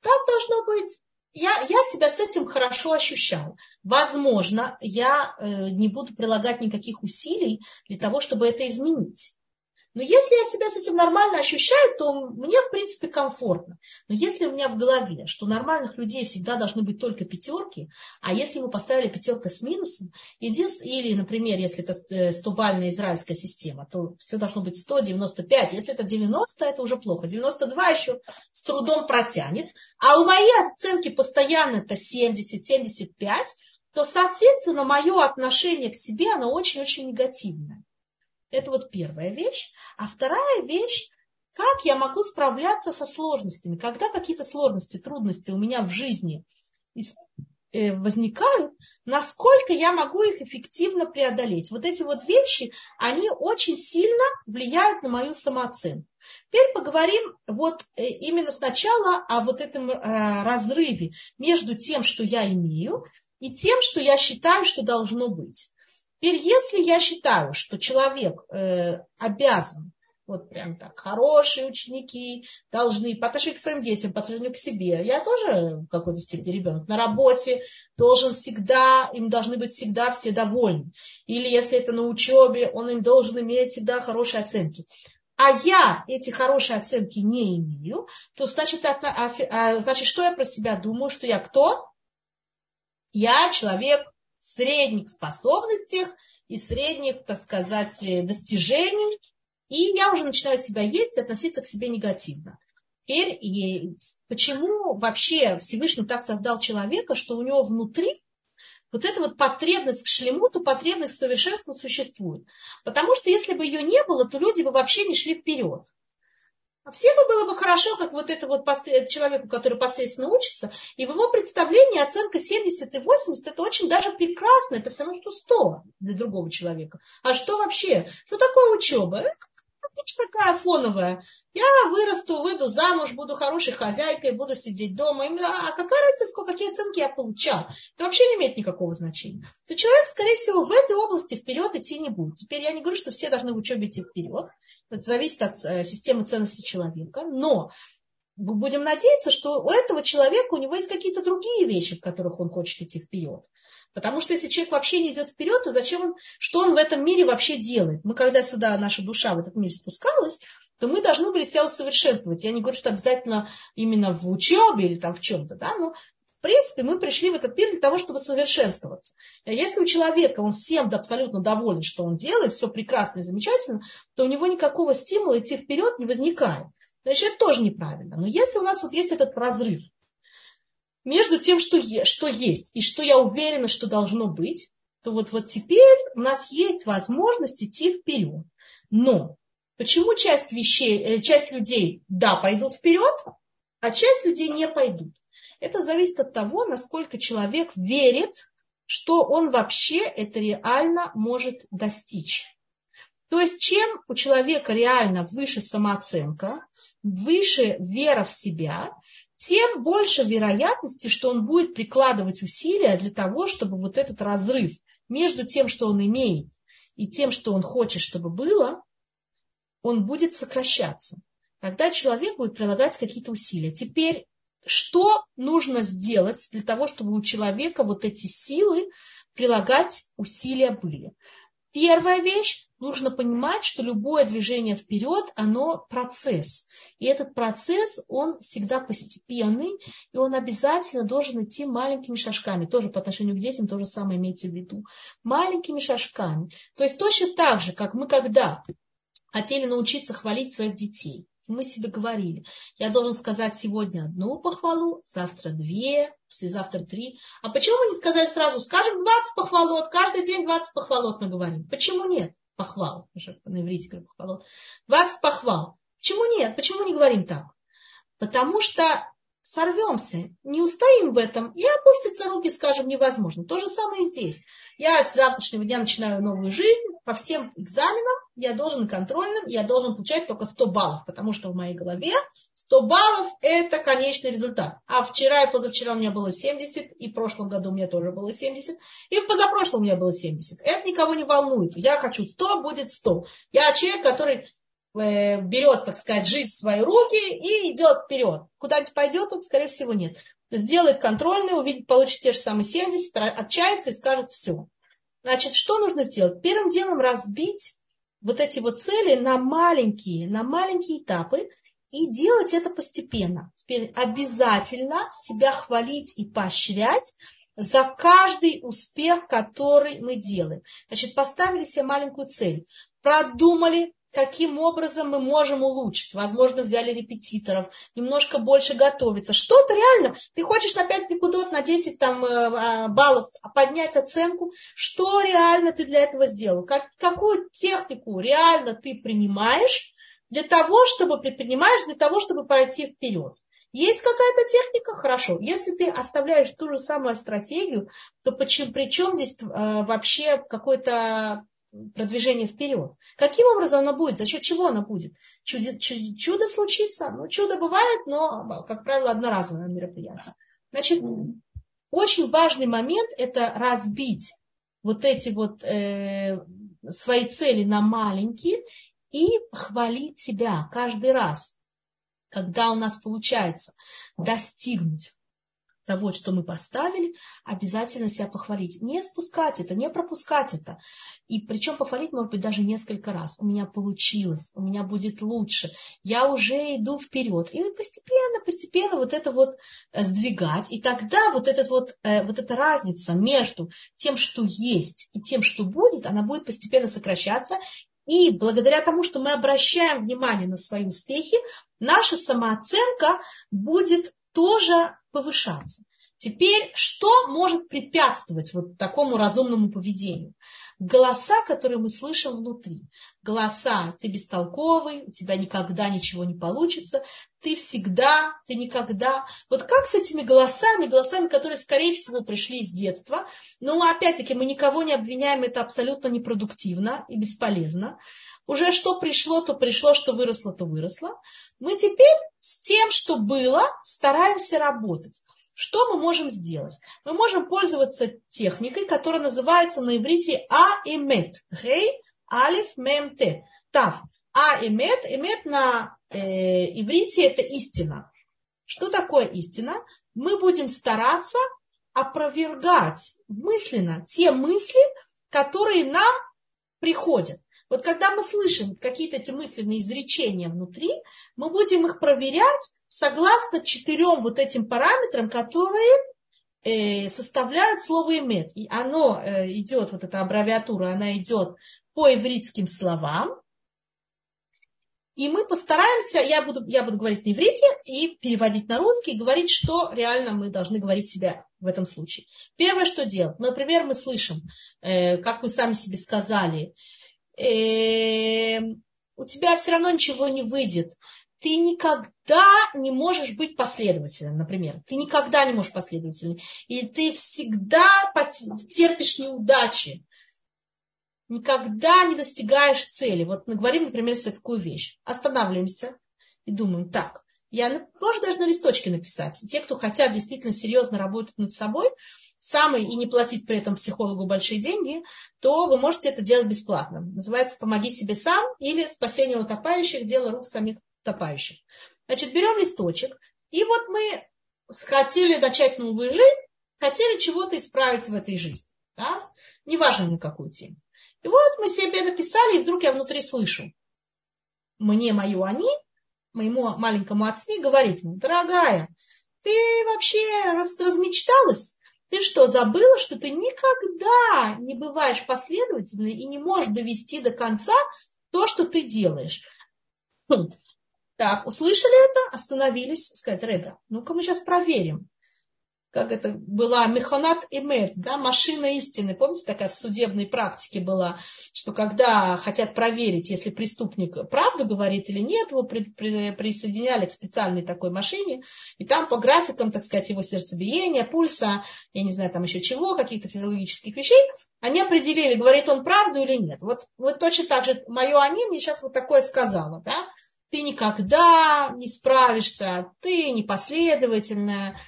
Так должно быть. Я, я себя с этим хорошо ощущаю. Возможно, я э, не буду прилагать никаких усилий для того, чтобы это изменить. Но если я себя с этим нормально ощущаю, то мне, в принципе, комфортно. Но если у меня в голове, что у нормальных людей всегда должны быть только пятерки, а если мы поставили пятерка с минусом, или, например, если это 100-бальная э, израильская система, то все должно быть 100, 95. Если это 90, это уже плохо. 92 еще с трудом протянет. А у моей оценки постоянно это 70, 75, то, соответственно, мое отношение к себе, оно очень-очень негативное. Это вот первая вещь. А вторая вещь, как я могу справляться со сложностями. Когда какие-то сложности, трудности у меня в жизни э, возникают, насколько я могу их эффективно преодолеть. Вот эти вот вещи, они очень сильно влияют на мою самооценку. Теперь поговорим вот э, именно сначала о вот этом э, разрыве между тем, что я имею, и тем, что я считаю, что должно быть. Теперь, если я считаю, что человек э, обязан, вот прям так, хорошие ученики должны по отношению к своим детям, по отношению к себе, я тоже в какой-то степени ребенок, на работе должен всегда, им должны быть всегда все довольны. Или если это на учебе, он им должен иметь всегда хорошие оценки. а я эти хорошие оценки не имею, то значит, а, а, значит, что я про себя думаю, что я кто? Я человек средних способностей и средних, так сказать, достижений, и я уже начинаю себя есть относиться к себе негативно. Теперь, и почему вообще Всевышний так создал человека, что у него внутри вот эта вот потребность к шлемуту, потребность к совершенству существует. Потому что если бы ее не было, то люди бы вообще не шли вперед. А всем бы было бы хорошо, как вот это вот человеку, который посредственно учится, и в его представлении оценка 70 и 80 это очень даже прекрасно, это все равно, что 100 для другого человека. А что вообще? Что такое учеба? Конечно, такая фоновая. Я вырасту, выйду замуж, буду хорошей хозяйкой, буду сидеть дома. А какая разница, сколько, какие оценки я получал? Это вообще не имеет никакого значения. То человек, скорее всего, в этой области вперед идти не будет. Теперь я не говорю, что все должны в учебе идти вперед. Это зависит от э, системы ценностей человека. Но будем надеяться, что у этого человека у него есть какие-то другие вещи, в которых он хочет идти вперед. Потому что если человек вообще не идет вперед, то зачем он, что он в этом мире вообще делает? Мы когда сюда наша душа в этот мир спускалась, то мы должны были себя усовершенствовать. Я не говорю, что обязательно именно в учебе или там в чем-то, да, но принципе, мы пришли в этот мир для того, чтобы совершенствоваться. А если у человека, он всем абсолютно доволен, что он делает, все прекрасно и замечательно, то у него никакого стимула идти вперед не возникает. Значит, это тоже неправильно. Но если у нас вот есть этот разрыв, между тем, что, е, что есть и что я уверена, что должно быть, то вот, вот теперь у нас есть возможность идти вперед. Но почему часть вещей, э, часть людей, да, пойдут вперед, а часть людей не пойдут? Это зависит от того, насколько человек верит, что он вообще это реально может достичь. То есть чем у человека реально выше самооценка, выше вера в себя, тем больше вероятности, что он будет прикладывать усилия для того, чтобы вот этот разрыв между тем, что он имеет, и тем, что он хочет, чтобы было, он будет сокращаться. Тогда человек будет прилагать какие-то усилия. Теперь, что нужно сделать для того, чтобы у человека вот эти силы прилагать усилия были? Первая вещь, нужно понимать, что любое движение вперед, оно процесс. И этот процесс, он всегда постепенный, и он обязательно должен идти маленькими шажками. Тоже по отношению к детям то же самое имейте в виду. Маленькими шажками. То есть точно так же, как мы когда хотели научиться хвалить своих детей мы себе говорили, я должен сказать сегодня одну похвалу, завтра две, послезавтра три. А почему мы не сказали сразу, скажем 20 похвалот, каждый день 20 похвалот мы говорим? Почему нет? Похвал, уже на иврите говорю похвалот. 20 похвал. Почему нет? Почему не говорим так? Потому что сорвемся, не устоим в этом, и опустятся руки, скажем, невозможно. То же самое здесь. Я с завтрашнего дня начинаю новую жизнь, по всем экзаменам я должен контрольным, я должен получать только 100 баллов, потому что в моей голове 100 баллов – это конечный результат. А вчера и позавчера у меня было 70, и в прошлом году у меня тоже было 70, и в позапрошлом у меня было 70. Это никого не волнует. Я хочу 100, будет 100. Я человек, который э, берет, так сказать, жизнь в свои руки и идет вперед. Куда-нибудь пойдет, он, скорее всего, нет сделает контрольный, увидит, получит те же самые 70, отчается и скажет все. Значит, что нужно сделать? Первым делом разбить вот эти вот цели на маленькие, на маленькие этапы и делать это постепенно. Теперь обязательно себя хвалить и поощрять за каждый успех, который мы делаем. Значит, поставили себе маленькую цель, продумали, каким образом мы можем улучшить. Возможно, взяли репетиторов, немножко больше готовиться. Что-то реально, ты хочешь на 5 никудот, на 10 там, э, а, баллов поднять оценку, что реально ты для этого сделал? Как, какую технику реально ты принимаешь для того, чтобы предпринимаешь, для того, чтобы пойти вперед? Есть какая-то техника? Хорошо. Если ты оставляешь ту же самую стратегию, то почему, при чем здесь э, вообще какой-то продвижение вперед. Каким образом оно будет? За счет чего оно будет? Чудо, чудо, случится? Ну, чудо бывает, но, как правило, одноразовое мероприятие. Значит, очень важный момент – это разбить вот эти вот э, свои цели на маленькие и хвалить себя каждый раз, когда у нас получается достигнуть того, что мы поставили, обязательно себя похвалить. Не спускать это, не пропускать это. И причем похвалить, может быть, даже несколько раз. У меня получилось, у меня будет лучше. Я уже иду вперед. И постепенно, постепенно вот это вот э, сдвигать. И тогда вот, этот вот, э, вот эта разница между тем, что есть, и тем, что будет, она будет постепенно сокращаться. И благодаря тому, что мы обращаем внимание на свои успехи, наша самооценка будет тоже повышаться. Теперь, что может препятствовать вот такому разумному поведению? Голоса, которые мы слышим внутри. Голоса, ты бестолковый, у тебя никогда ничего не получится, ты всегда, ты никогда. Вот как с этими голосами, голосами, которые, скорее всего, пришли из детства, но опять-таки мы никого не обвиняем, это абсолютно непродуктивно и бесполезно. Уже что пришло, то пришло, что выросло, то выросло. Мы теперь с тем, что было, стараемся работать. Что мы можем сделать? Мы можем пользоваться техникой, которая называется на иврите а и мет. Алиф, мем, те. Тав. А и на э, иврите это истина. Что такое истина? Мы будем стараться опровергать мысленно те мысли, которые нам приходят. Вот когда мы слышим какие-то эти мысленные изречения внутри, мы будем их проверять согласно четырем вот этим параметрам, которые э, составляют слово «эмет». И оно э, идет, вот эта аббревиатура, она идет по ивритским словам. И мы постараемся, я буду, я буду говорить на иврите и переводить на русский, и говорить, что реально мы должны говорить себя в этом случае. Первое, что делать. Например, мы слышим, э, как мы сами себе сказали, у тебя все равно ничего не выйдет. Ты никогда не можешь быть последовательным, например. Ты никогда не можешь последовательным. Или ты всегда терпишь неудачи. Никогда не достигаешь цели. Вот мы говорим, например, себе такую вещь. Останавливаемся и думаем, так, я можно даже на листочке написать. Те, кто хотят действительно серьезно работать над собой, самый и не платить при этом психологу большие деньги, то вы можете это делать бесплатно. Называется «Помоги себе сам» или «Спасение утопающих. Дело рук самих утопающих». Значит, берем листочек, и вот мы хотели начать новую жизнь, хотели чего-то исправить в этой жизни. Да? Неважно на какую тему. И вот мы себе написали, и вдруг я внутри слышу. Мне мою они моему маленькому отцу говорит дорогая, ты вообще раз, размечталась? Ты что, забыла, что ты никогда не бываешь последовательной и не можешь довести до конца то, что ты делаешь? Хм. Так, услышали это, остановились, сказать, Рега, ну-ка мы сейчас проверим как это была Механат Эмет, да, машина истины. Помните, такая в судебной практике была, что когда хотят проверить, если преступник правду говорит или нет, его при, при, присоединяли к специальной такой машине, и там по графикам, так сказать, его сердцебиения, пульса, я не знаю, там еще чего, каких-то физиологических вещей, они определили, говорит он правду или нет. Вот, вот точно так же мое они мне сейчас вот такое сказала, да, ты никогда не справишься, ты непоследовательная,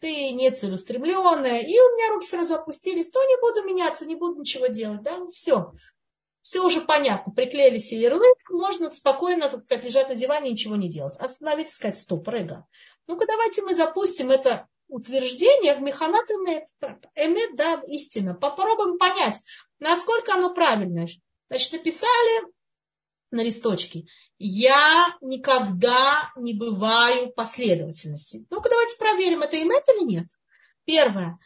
ты не целеустремленная, и у меня руки сразу опустились, то не буду меняться, не буду ничего делать, да, все. Все уже понятно, приклеили себе ярлык, можно спокойно как лежать на диване и ничего не делать. Остановиться, сказать, стоп, Рега. Ну-ка давайте мы запустим это утверждение в механат эмет. Эмет, да, истина. Попробуем понять, насколько оно правильное. Значит, написали на листочке. Я никогда не бываю последовательности. Ну-ка давайте проверим, это имет или нет. Первое.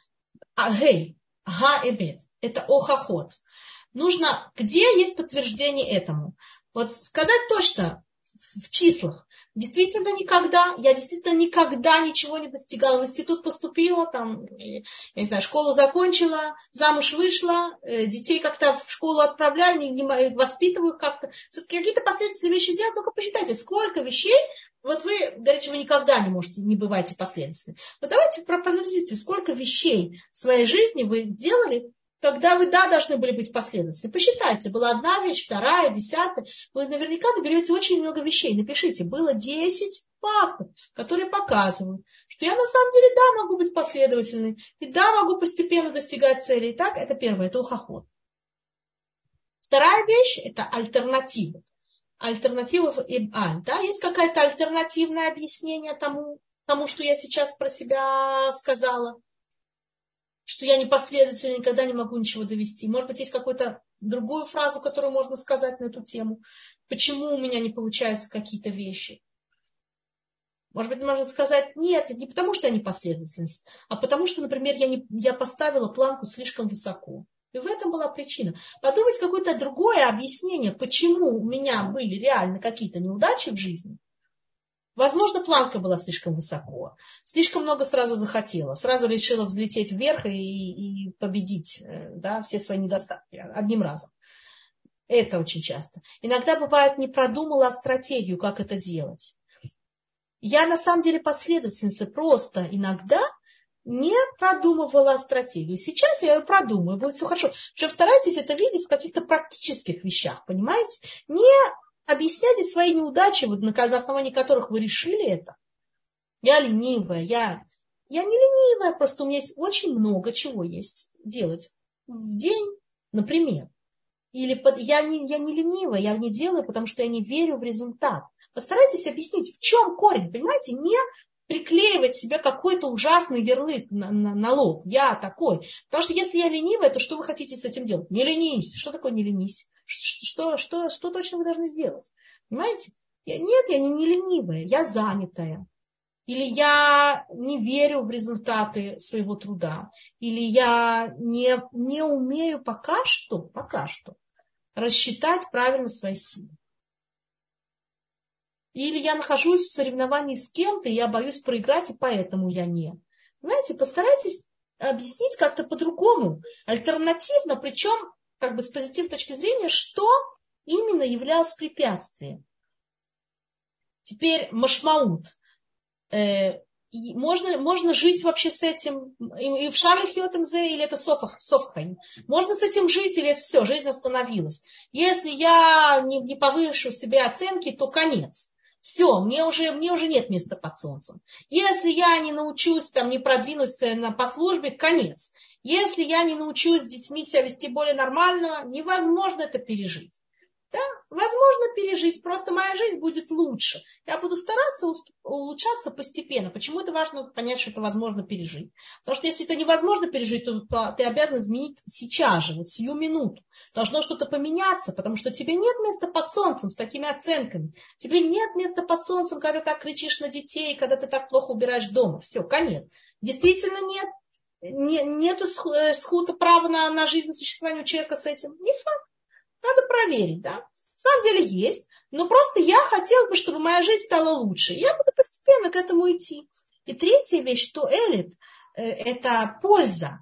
Гей. Га эбет. Это охохот. Нужно, где есть подтверждение этому? Вот сказать точно в числах. Действительно никогда, я действительно никогда ничего не достигала. В институт поступила, там, я не знаю, школу закончила, замуж вышла, э, детей как-то в школу отправляю, не, не воспитываю как-то. Все-таки какие-то последовательные вещи делаю, только посчитайте, сколько вещей вот вы говорите, вы никогда не можете, не бываете последовательны. Но давайте проанализируйте, сколько вещей в своей жизни вы делали, когда вы, да, должны были быть последовательны. Посчитайте, была одна вещь, вторая, десятая. Вы наверняка наберете очень много вещей. Напишите, было 10 фактов, которые показывают, что я на самом деле, да, могу быть последовательной, и да, могу постепенно достигать цели. Итак, это первое, это ухоход. Вторая вещь – это альтернатива. Альтернатива в Ибаль. Да? Есть какое-то альтернативное объяснение тому, тому, что я сейчас про себя сказала, что я непоследовательно никогда не могу ничего довести. Может быть, есть какую-то другую фразу, которую можно сказать на эту тему. Почему у меня не получаются какие-то вещи? Может быть, можно сказать, нет, не потому что я непоследовательность, а потому что, например, я, не, я поставила планку слишком высоко. И в этом была причина. Подумать какое-то другое объяснение, почему у меня были реально какие-то неудачи в жизни. Возможно, планка была слишком высоко. Слишком много сразу захотела. Сразу решила взлететь вверх и, и победить э, да, все свои недостатки одним разом. Это очень часто. Иногда бывает не продумала стратегию, как это делать. Я на самом деле последовательница, просто иногда не продумывала стратегию. Сейчас я ее продумаю, будет все хорошо. Причем старайтесь это видеть в каких-то практических вещах, понимаете? Не объясняйте свои неудачи, на основании которых вы решили это. Я ленивая, я, я не ленивая, просто у меня есть очень много чего есть делать в день, например. Или под, я, не, я не ленивая, я не делаю, потому что я не верю в результат. Постарайтесь объяснить, в чем корень, понимаете? Не приклеивать себе какой-то ужасный ярлык на, на, на лоб. Я такой. Потому что если я ленивая, то что вы хотите с этим делать? Не ленись. Что такое не ленись? Что, что, что, точно вы должны сделать? Понимаете? Я, нет, я не, не ленивая, я занятая. Или я не верю в результаты своего труда. Или я не, не умею пока что, пока что рассчитать правильно свои силы. Или я нахожусь в соревновании с кем-то, и я боюсь проиграть, и поэтому я не. Знаете, постарайтесь объяснить как-то по-другому, альтернативно, причем как бы с позитивной точки зрения, что именно являлось препятствием. Теперь машмаут. Э, можно, можно жить вообще с этим, и, и в Шарлих Йотемзе, или это Софах, Софхайм. Можно с этим жить, или это все, жизнь остановилась. Если я не, не повышу себе оценки, то конец все, мне уже, мне уже нет места под солнцем. Если я не научусь, там, не продвинусь на, по службе, конец. Если я не научусь с детьми себя вести более нормально, невозможно это пережить. Да? Возможно пережить, просто моя жизнь будет лучше. Я буду стараться улучшаться постепенно. Почему это важно понять, что это возможно пережить? Потому что если это невозможно пережить, то, то ты обязан изменить сейчас же, вот сию минуту. Должно что-то поменяться, потому что тебе нет места под солнцем с такими оценками. Тебе нет места под солнцем, когда так кричишь на детей, когда ты так плохо убираешь дома. Все, конец. Действительно нет. Не, нету э, схута права на, на жизнь, существование у человека с этим. Не факт. Надо проверить, да. На самом деле есть, но просто я хотела бы, чтобы моя жизнь стала лучше. Я буду постепенно к этому идти. И третья вещь, что элит, э, это польза.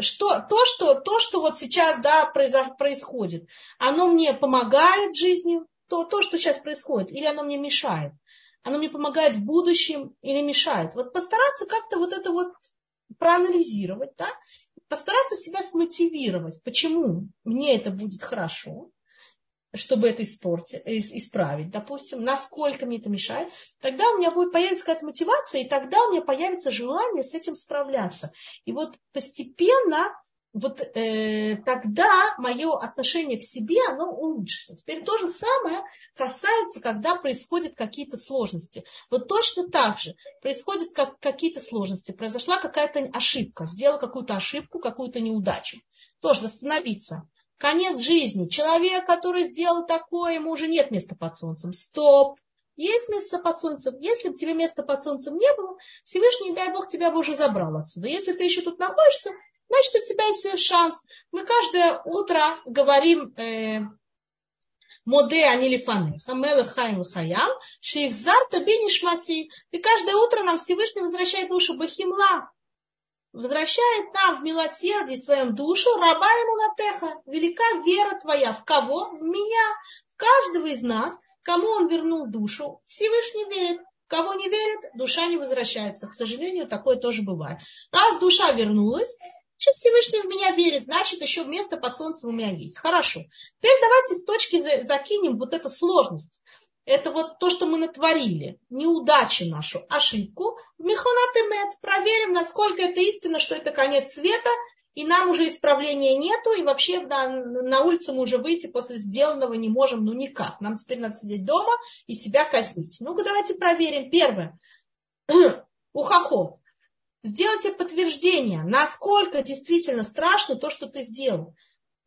Что, то, что, то, что вот сейчас да, происходит, оно мне помогает в жизни, то, то, что сейчас происходит, или оно мне мешает. Оно мне помогает в будущем или мешает. Вот постараться как-то вот это вот проанализировать, да, постараться себя смотивировать, почему мне это будет хорошо, чтобы это испортить, исправить, допустим, насколько мне это мешает, тогда у меня будет появиться какая-то мотивация, и тогда у меня появится желание с этим справляться. И вот постепенно вот э, тогда мое отношение к себе, оно улучшится. Теперь то же самое касается, когда происходят какие-то сложности. Вот точно так же происходят как, какие-то сложности, произошла какая-то ошибка, сделал какую-то ошибку, какую-то неудачу. Тоже восстановиться. Конец жизни. Человек, который сделал такое, ему уже нет места под солнцем. Стоп. Есть место под солнцем. Если бы тебе места под солнцем не было, Всевышний, дай Бог, тебя бы уже забрал отсюда. Если ты еще тут находишься, значит, у тебя есть шанс. Мы каждое утро говорим э, Моде Анилифаны, Хамелы Хаим Хаям, Шейхзарта Бенишмаси. И каждое утро нам Всевышний возвращает душу Бахимла, возвращает нам в милосердии своем душу, раба ему на теха, велика вера твоя. В кого? В меня, в каждого из нас, кому он вернул душу, Всевышний верит. Кого не верит, душа не возвращается. К сожалению, такое тоже бывает. Раз душа вернулась, Сейчас Всевышний в меня верит, значит, еще место под солнцем у меня есть. Хорошо. Теперь давайте с точки закинем вот эту сложность. Это вот то, что мы натворили, неудачу нашу, ошибку. Мехонатемет, проверим, насколько это истина, что это конец света, и нам уже исправления нету, и вообще на, на улицу мы уже выйти после сделанного не можем, ну никак. Нам теперь надо сидеть дома и себя казнить. Ну-ка давайте проверим. Первое. Ухохот. Сделайте подтверждение, насколько действительно страшно то, что ты сделал.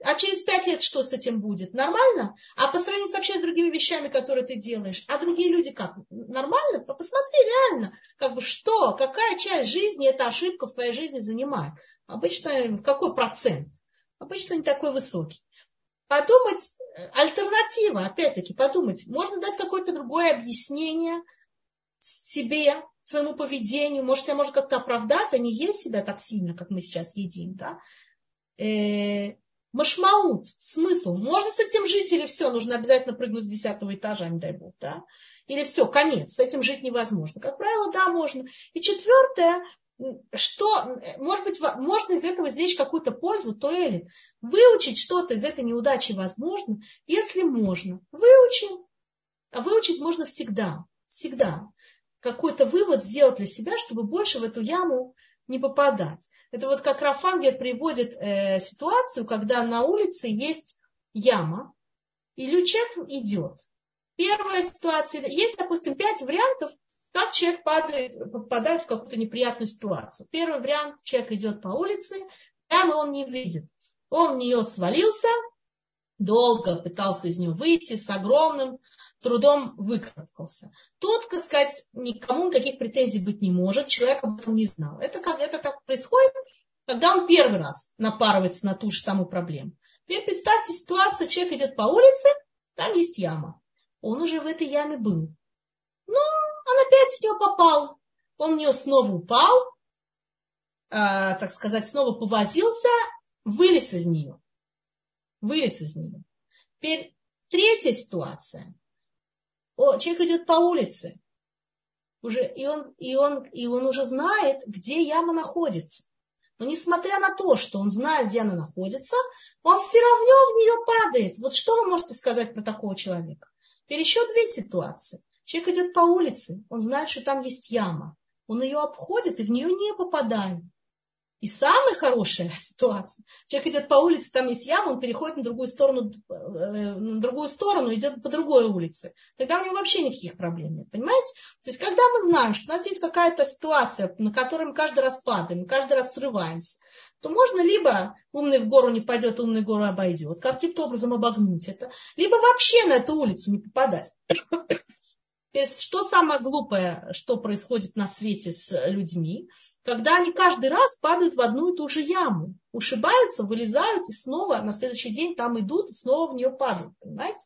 А через пять лет что с этим будет? Нормально? А по сравнению вообще с другими вещами, которые ты делаешь, а другие люди как? Нормально? Посмотри реально, как бы что, какая часть жизни эта ошибка в твоей жизни занимает. Обычно какой процент? Обычно не такой высокий. Подумать, э, альтернатива, опять-таки, подумать, можно дать какое-то другое объяснение себе, своему поведению, может, себя может как-то оправдать, а не есть себя так сильно, как мы сейчас едим, да? Э, Машмаут, смысл. Можно с этим жить или все, нужно обязательно прыгнуть с десятого этажа, не дай бог, да? Или все, конец, с этим жить невозможно. Как правило, да, можно. И четвертое, что, может быть, можно из этого извлечь какую-то пользу, то или выучить что-то из этой неудачи возможно, если можно. Выучим. А выучить можно всегда, всегда. Какой-то вывод сделать для себя, чтобы больше в эту яму не попадать. Это вот как Рафангер приводит э, ситуацию, когда на улице есть яма, и человек идет. Первая ситуация, есть, допустим, пять вариантов, как человек падает, попадает в какую-то неприятную ситуацию. Первый вариант, человек идет по улице, ямы он не видит. Он в нее свалился, долго пытался из нее выйти с огромным трудом выкарабкался. Тут, так сказать, никому никаких претензий быть не может, человек об этом не знал. Это, как, это так происходит, когда он первый раз напарывается на ту же самую проблему. Теперь представьте ситуацию, человек идет по улице, там есть яма. Он уже в этой яме был. Но он опять в нее попал. Он в нее снова упал, э, так сказать, снова повозился, вылез из нее. Вылез из нее. Теперь третья ситуация. О, человек идет по улице, уже, и, он, и, он, и он уже знает, где яма находится. Но несмотря на то, что он знает, где она находится, он все равно в нее падает. Вот что вы можете сказать про такого человека? Еще две ситуации. Человек идет по улице, он знает, что там есть яма. Он ее обходит и в нее не попадает. И самая хорошая ситуация, человек идет по улице, там есть яма, он переходит на другую сторону, э, на другую сторону, идет по другой улице. Тогда у него вообще никаких проблем нет, понимаете? То есть, когда мы знаем, что у нас есть какая-то ситуация, на которой мы каждый раз падаем, каждый раз срываемся, то можно либо умный в гору не пойдет, умный в гору обойдет, каким-то образом обогнуть это, либо вообще на эту улицу не попадать. Что самое глупое, что происходит на свете с людьми, когда они каждый раз падают в одну и ту же яму, ушибаются, вылезают и снова на следующий день там идут и снова в нее падают, понимаете?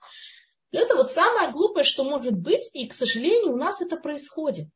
Это вот самое глупое, что может быть, и, к сожалению, у нас это происходит.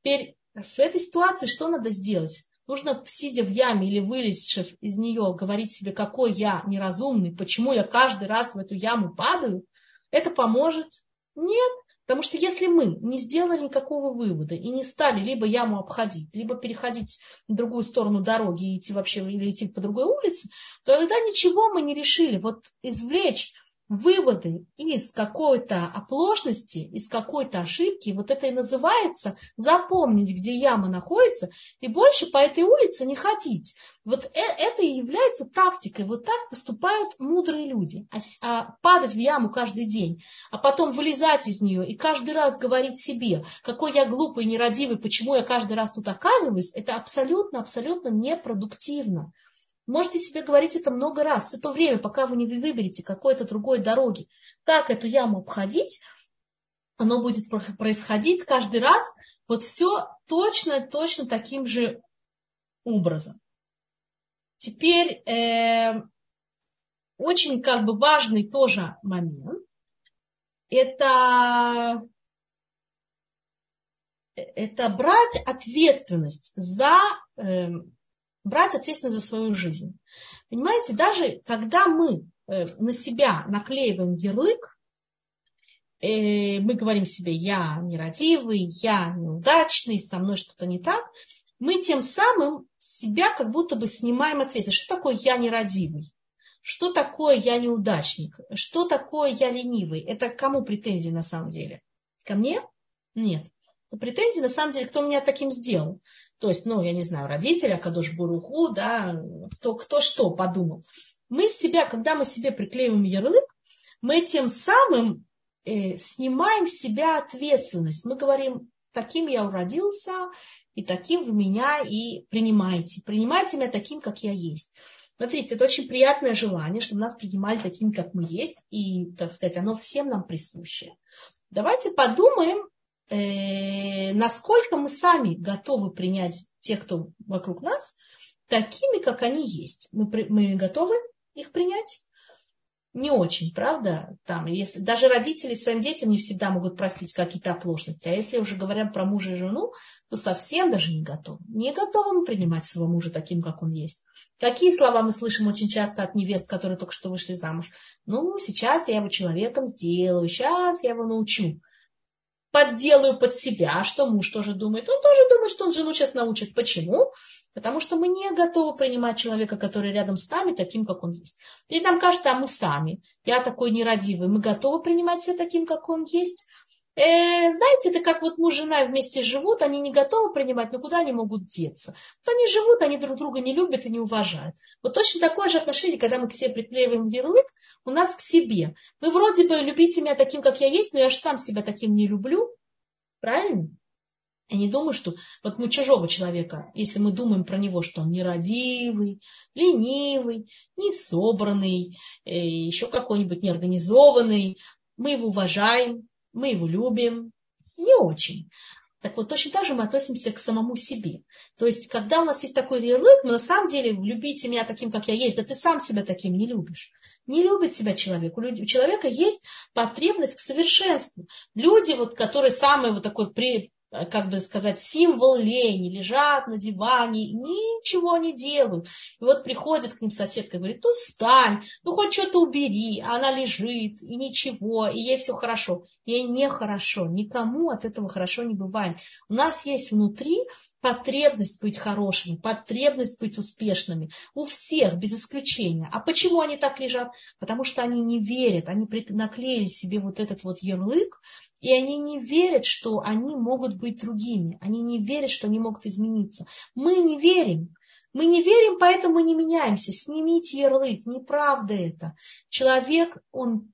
Теперь в этой ситуации что надо сделать? Нужно, сидя в яме или вылезшив из нее, говорить себе, какой я неразумный, почему я каждый раз в эту яму падаю. Это поможет? Нет. Потому что если мы не сделали никакого вывода и не стали либо яму обходить, либо переходить на другую сторону дороги и идти вообще или идти по другой улице, то тогда ничего мы не решили. Вот извлечь выводы из какой-то оплошности, из какой-то ошибки, вот это и называется запомнить, где яма находится, и больше по этой улице не ходить. Вот э, это и является тактикой. Вот так поступают мудрые люди. А, а падать в яму каждый день, а потом вылезать из нее и каждый раз говорить себе, какой я глупый, нерадивый, почему я каждый раз тут оказываюсь, это абсолютно, абсолютно непродуктивно. Можете себе говорить это много раз, все то время, пока вы не выберете какой-то другой дороги. Как эту яму обходить, оно будет происходить каждый раз, вот все точно, точно таким же образом. Теперь э, очень как бы важный тоже момент. Это, это брать ответственность за э, брать ответственность за свою жизнь. Понимаете, даже когда мы э, на себя наклеиваем ярлык, э, мы говорим себе, я нерадивый, я неудачный, со мной что-то не так, мы тем самым себя как будто бы снимаем ответственность. Что такое я нерадивый? Что такое я неудачник? Что такое я ленивый? Это кому претензии на самом деле? Ко мне? Нет. Претензии, на самом деле, кто меня таким сделал. То есть, ну, я не знаю, родители, Акадош Буруху, да, кто, кто что подумал. Мы себя, когда мы себе приклеиваем ярлык, мы тем самым э, снимаем с себя ответственность. Мы говорим, таким я уродился, и таким вы меня и принимаете. Принимайте меня таким, как я есть. Смотрите, это очень приятное желание, чтобы нас принимали такими, как мы есть, и, так сказать, оно всем нам присуще. Давайте подумаем, э, насколько мы сами готовы принять тех, кто вокруг нас, такими, как они есть. Мы, мы готовы их принять? не очень, правда? Там, если, даже родители своим детям не всегда могут простить какие-то оплошности. А если уже говорят про мужа и жену, то совсем даже не готовы. Не готовы мы принимать своего мужа таким, как он есть. Какие слова мы слышим очень часто от невест, которые только что вышли замуж? Ну, сейчас я его человеком сделаю, сейчас я его научу подделаю под себя, что муж тоже думает? Он тоже думает, что он жену сейчас научит. Почему? Потому что мы не готовы принимать человека, который рядом с нами, таким, как он есть. И нам кажется, а мы сами, я такой нерадивый, мы готовы принимать себя таким, как он есть. Э, знаете, это как вот муж и жена вместе живут, они не готовы принимать, но куда они могут деться? Вот они живут, они друг друга не любят и не уважают. Вот точно такое же отношение, когда мы к себе приклеиваем ярлык, у нас к себе. Вы вроде бы любите меня таким, как я есть, но я же сам себя таким не люблю. Правильно? Я не думаю, что вот мы чужого человека, если мы думаем про него, что он нерадивый, ленивый, несобранный, э, еще какой-нибудь неорганизованный, мы его уважаем, мы его любим, не очень. Так вот, точно так же мы относимся к самому себе. То есть, когда у нас есть такой ярлык, мы на самом деле любите меня таким, как я есть, да ты сам себя таким не любишь. Не любит себя человек. У, у человека есть потребность к совершенству. Люди, вот, которые самые вот такой при, как бы сказать, символ лени, лежат на диване, ничего не делают. И вот приходит к ним соседка говорит, ну встань, ну хоть что-то убери. А она лежит, и ничего, и ей все хорошо. Ей нехорошо, никому от этого хорошо не бывает. У нас есть внутри потребность быть хорошими, потребность быть успешными. У всех, без исключения. А почему они так лежат? Потому что они не верят, они наклеили себе вот этот вот ярлык, и они не верят, что они могут быть другими. Они не верят, что они могут измениться. Мы не верим. Мы не верим, поэтому не меняемся. Снимите ярлык. Неправда это. Человек, он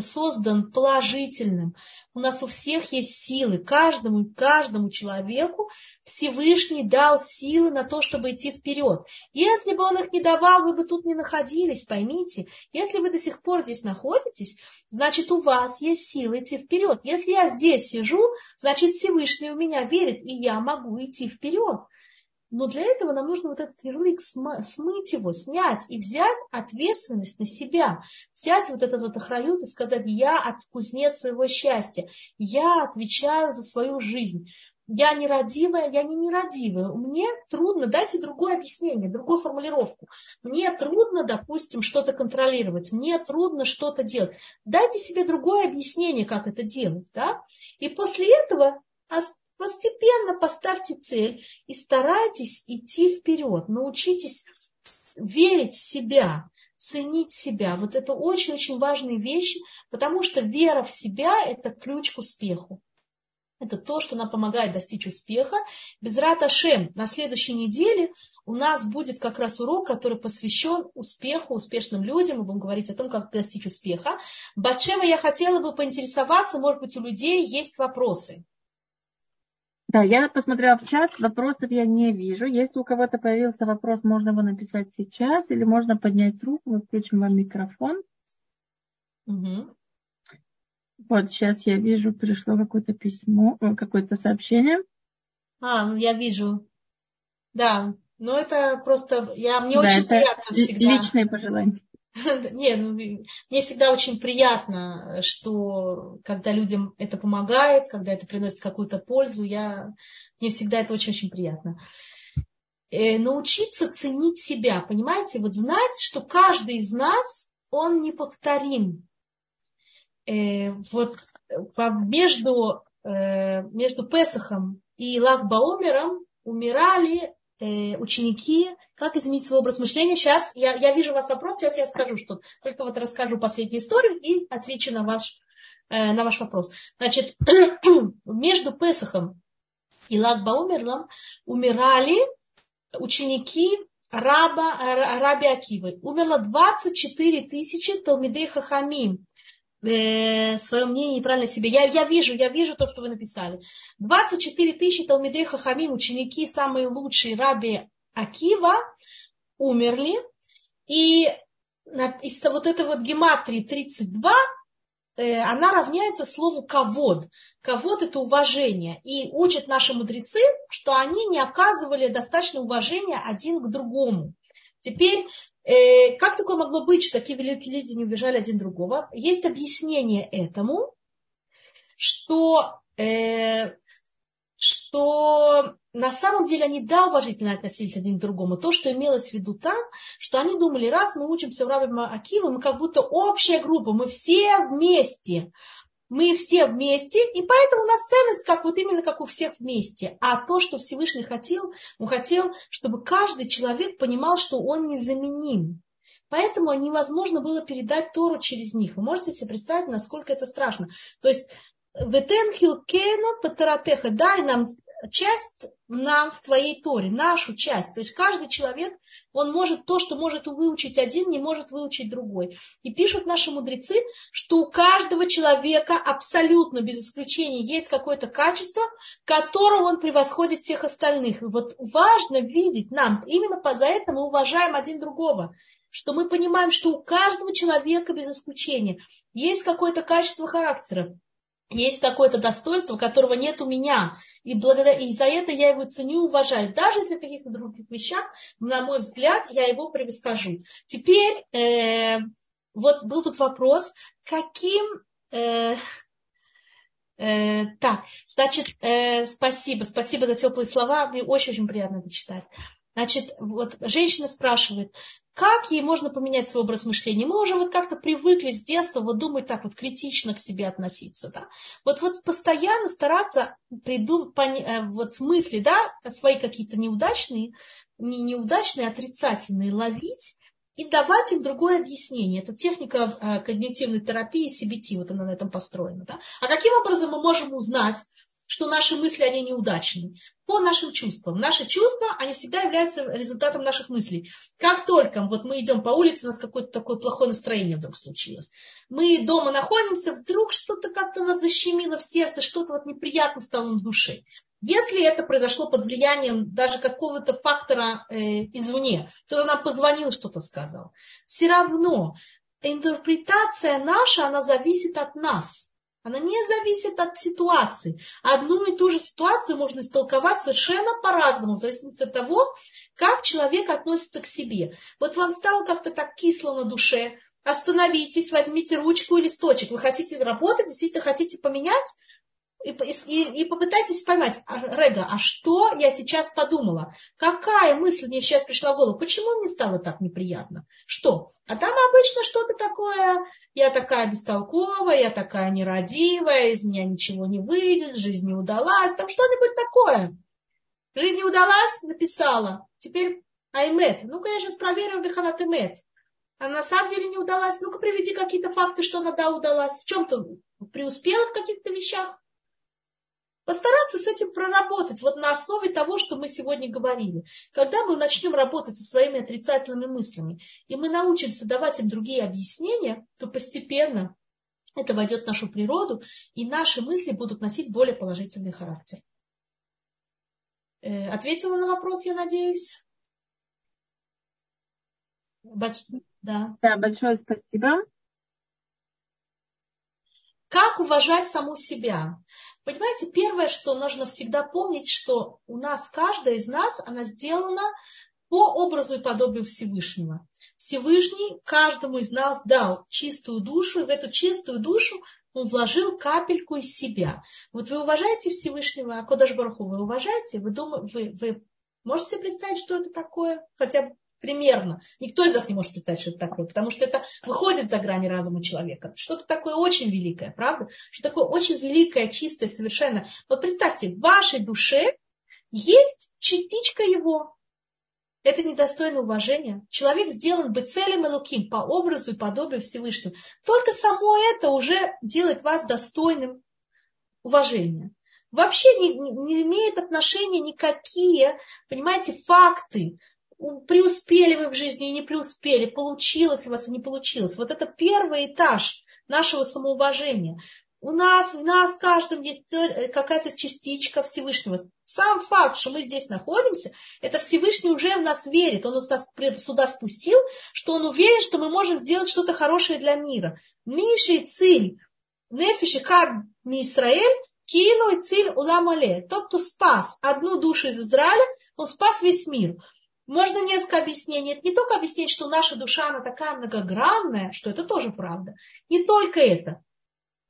создан положительным. У нас у всех есть силы. Каждому, каждому человеку Всевышний дал силы на то, чтобы идти вперед. Если бы он их не давал, вы бы тут не находились, поймите. Если вы до сих пор здесь находитесь, значит у вас есть силы идти вперед. Если я здесь сижу, значит Всевышний у меня верит, и я могу идти вперед. Но для этого нам нужно вот этот ярлык смыть его, снять и взять ответственность на себя. Взять вот этот вот охрают и сказать, я от кузнец своего счастья, я отвечаю за свою жизнь. Я нерадивая, я не нерадивая. Мне трудно, дайте другое объяснение, другую формулировку. Мне трудно, допустим, что-то контролировать, мне трудно что-то делать. Дайте себе другое объяснение, как это делать. Да? И после этого Постепенно поставьте цель и старайтесь идти вперед. Научитесь верить в себя, ценить себя. Вот это очень-очень важные вещи, потому что вера в себя – это ключ к успеху. Это то, что нам помогает достичь успеха. Без Раташем на следующей неделе у нас будет как раз урок, который посвящен успеху, успешным людям. Мы будем говорить о том, как достичь успеха. Батшева я хотела бы поинтересоваться, может быть, у людей есть вопросы. Да, я посмотрела в чат, вопросов я не вижу. Если у кого-то появился вопрос, можно его написать сейчас, или можно поднять руку, мы включим вам микрофон. Угу. Вот сейчас я вижу, пришло какое-то письмо, э, какое-то сообщение. А, ну я вижу. Да, но это просто, я, мне да, очень приятно всегда. Личные пожелания. Не, ну, мне всегда очень приятно, что когда людям это помогает, когда это приносит какую-то пользу, я, мне всегда это очень-очень приятно. Э, научиться ценить себя, понимаете, вот знать, что каждый из нас, он неповторим. Э, вот между, э, между Песохом и Лагбаумером умирали э, ученики, как изменить свой образ мышления. Сейчас я, я вижу у вас вопрос, сейчас я скажу что Только вот расскажу последнюю историю и отвечу на ваш э, на ваш вопрос. Значит, между Песохом и Лагбаумерлом умирали ученики раба, раби Акивы. Умерло 24 тысячи Талмидей Хахамим. Э, свое мнение неправильно себе. Я, я вижу, я вижу то, что вы написали. 24 тысячи Талмидей Хахамим, ученики, самые лучшие раби Акива, умерли. И из вот этой вот гематрии 32 Э, она равняется слову ковод. Ковод – это уважение. И учат наши мудрецы, что они не оказывали достаточно уважения один к другому. Теперь, э, как такое могло быть, что такие великие люди не уважали один другого? Есть объяснение этому, что э, что на самом деле они да уважительно относились один к другому. То, что имелось в виду там, что они думали, раз мы учимся в Рабе Акива, мы как будто общая группа, мы все вместе. Мы все вместе, и поэтому у нас ценность как вот именно как у всех вместе. А то, что Всевышний хотел, он хотел, чтобы каждый человек понимал, что он незаменим. Поэтому невозможно было передать Тору через них. Вы можете себе представить, насколько это страшно. То есть Ветен хилкену патаратеха, дай нам часть нам в твоей Торе, нашу часть. То есть каждый человек, он может то, что может выучить один, не может выучить другой. И пишут наши мудрецы, что у каждого человека абсолютно без исключения есть какое-то качество, которого он превосходит всех остальных. И вот важно видеть нам, именно это мы уважаем один другого что мы понимаем, что у каждого человека без исключения есть какое-то качество характера есть какое-то достоинство, которого нет у меня. И, благодаря, и за это я его ценю уважаю. Даже если в каких-то других вещах, на мой взгляд, я его превосхожу. Теперь, э, вот был тут вопрос, каким... Э, э, так, значит, э, спасибо, спасибо за теплые слова. Мне очень-очень приятно это читать. Значит, вот женщина спрашивает, как ей можно поменять свой образ мышления? Мы уже вот как-то привыкли с детства вот думать так вот критично к себе относиться. Да? Вот, вот постоянно стараться придумать э, вот смысле, да, свои какие-то неудачные, не, неудачные, отрицательные ловить и давать им другое объяснение. Это техника э, когнитивной терапии CBT, вот она на этом построена. Да? А каким образом мы можем узнать, что наши мысли, они неудачны. По нашим чувствам. Наши чувства, они всегда являются результатом наших мыслей. Как только вот мы идем по улице, у нас какое-то такое плохое настроение вдруг случилось. Мы дома находимся, вдруг что-то как-то нас защемило в сердце, что-то вот неприятно стало на душе. Если это произошло под влиянием даже какого-то фактора э, извне, кто-то нам позвонил, что-то сказал, все равно интерпретация наша, она зависит от нас. Она не зависит от ситуации. Одну и ту же ситуацию можно истолковать совершенно по-разному, в зависимости от того, как человек относится к себе. Вот вам стало как-то так кисло на душе, остановитесь, возьмите ручку и листочек. Вы хотите работать, действительно хотите поменять, и, и, и попытайтесь поймать, а, Рега, а что я сейчас подумала? Какая мысль мне сейчас пришла в голову? Почему мне стало так неприятно? Что? А там обычно что-то такое, я такая бестолковая, я такая нерадивая, из меня ничего не выйдет, жизнь не удалась, там что-нибудь такое. Жизнь не удалась, написала. Теперь Аймет. Ну-ка я сейчас проверю Беханат Эмет. А на самом деле не удалась. Ну-ка приведи какие-то факты, что она да удалась. В чем-то преуспела в каких-то вещах постараться с этим проработать, вот на основе того, что мы сегодня говорили. Когда мы начнем работать со своими отрицательными мыслями, и мы научимся давать им другие объяснения, то постепенно это войдет в нашу природу, и наши мысли будут носить более положительный характер. Э, ответила на вопрос, я надеюсь. Больш... Да. да, большое спасибо. Как уважать саму себя? Понимаете, первое, что нужно всегда помнить, что у нас, каждая из нас, она сделана по образу и подобию Всевышнего. Всевышний каждому из нас дал чистую душу, и в эту чистую душу он вложил капельку из себя. Вот вы уважаете Всевышнего, а Кодаш Бараху вы уважаете, вы, думаете, вы, вы можете себе представить, что это такое? Хотя бы примерно. Никто из нас не может представить, что это такое, потому что это выходит за грани разума человека. Что-то такое очень великое, правда? Что такое очень великое, чистое, совершенно. Вот представьте, в вашей душе есть частичка его. Это недостойно уважения. Человек сделан бы целым и луким по образу и подобию Всевышнего. Только само это уже делает вас достойным уважения. Вообще не, не имеет отношения никакие, понимаете, факты. Преуспели вы в жизни и не преуспели, получилось у вас и не получилось. Вот это первый этаж нашего самоуважения. У нас, в нас каждом есть э, какая-то частичка Всевышнего. Сам факт, что мы здесь находимся, это Всевышний уже в нас верит. Он нас сюда спустил, что он уверен, что мы можем сделать что-то хорошее для мира. Миши и Циль, Нефиши, как Израиль, Килу и Циль Уламале. Тот, кто спас одну душу из Израиля, он спас весь мир. Можно несколько объяснений. Это не только объяснить, что наша душа, она такая многогранная, что это тоже правда. Не только это.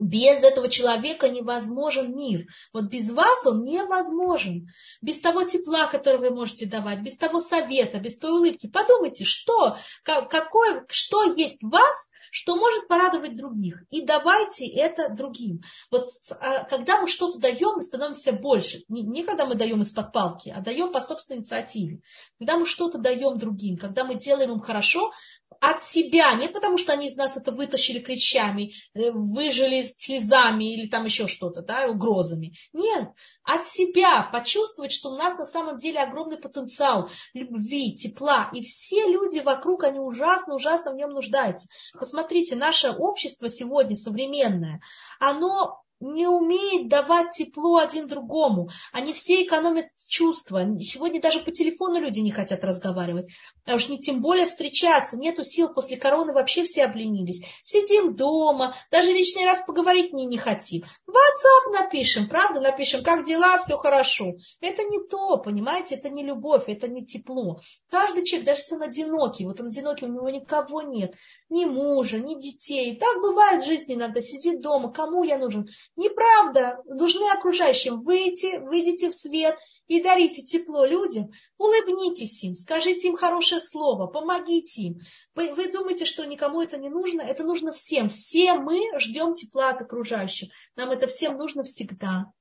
Без этого человека невозможен мир. Вот без вас он невозможен. Без того тепла, которое вы можете давать, без того совета, без той улыбки. Подумайте, что, какое, что есть в вас, что может порадовать других. И давайте это другим. Вот а, когда мы что-то даем, мы становимся больше. Не, не когда мы даем из-под палки, а даем по собственной инициативе. Когда мы что-то даем другим, когда мы делаем им хорошо, от себя, не потому что они из нас это вытащили клещами, э, выжили слезами или там еще что-то, да, угрозами. Нет, от себя почувствовать, что у нас на самом деле огромный потенциал любви, тепла, и все люди вокруг, они ужасно-ужасно в нем нуждаются. Посмотрите, наше общество сегодня современное, оно не умеет давать тепло один другому. Они все экономят чувства. Сегодня даже по телефону люди не хотят разговаривать. А уж не тем более встречаться. Нету сил после короны, вообще все обленились. Сидим дома, даже лишний раз поговорить не, не хотим. WhatsApp напишем, правда? Напишем, как дела, все хорошо. Это не то, понимаете? Это не любовь, это не тепло. Каждый человек, даже если он одинокий, вот он одинокий, у него никого нет. Ни мужа, ни детей. Так бывает в жизни иногда. Сидит дома, кому я нужен? Неправда. Нужны окружающим. Выйти, выйдите в свет и дарите тепло людям. Улыбнитесь им, скажите им хорошее слово, помогите им. Вы, вы думаете, что никому это не нужно? Это нужно всем. Все мы ждем тепла от окружающих. Нам это всем нужно всегда.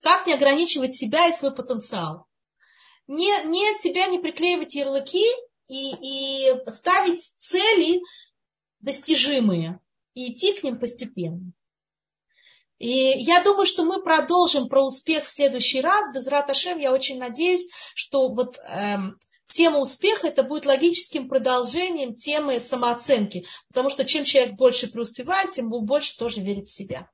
Как не ограничивать себя и свой потенциал? Не, не себя не приклеивать ярлыки и, и ставить цели достижимые и идти к ним постепенно. И я думаю, что мы продолжим про успех в следующий раз. Без Раташем я очень надеюсь, что вот эм, тема успеха это будет логическим продолжением темы самооценки. Потому что чем человек больше преуспевает, тем больше тоже верит в себя.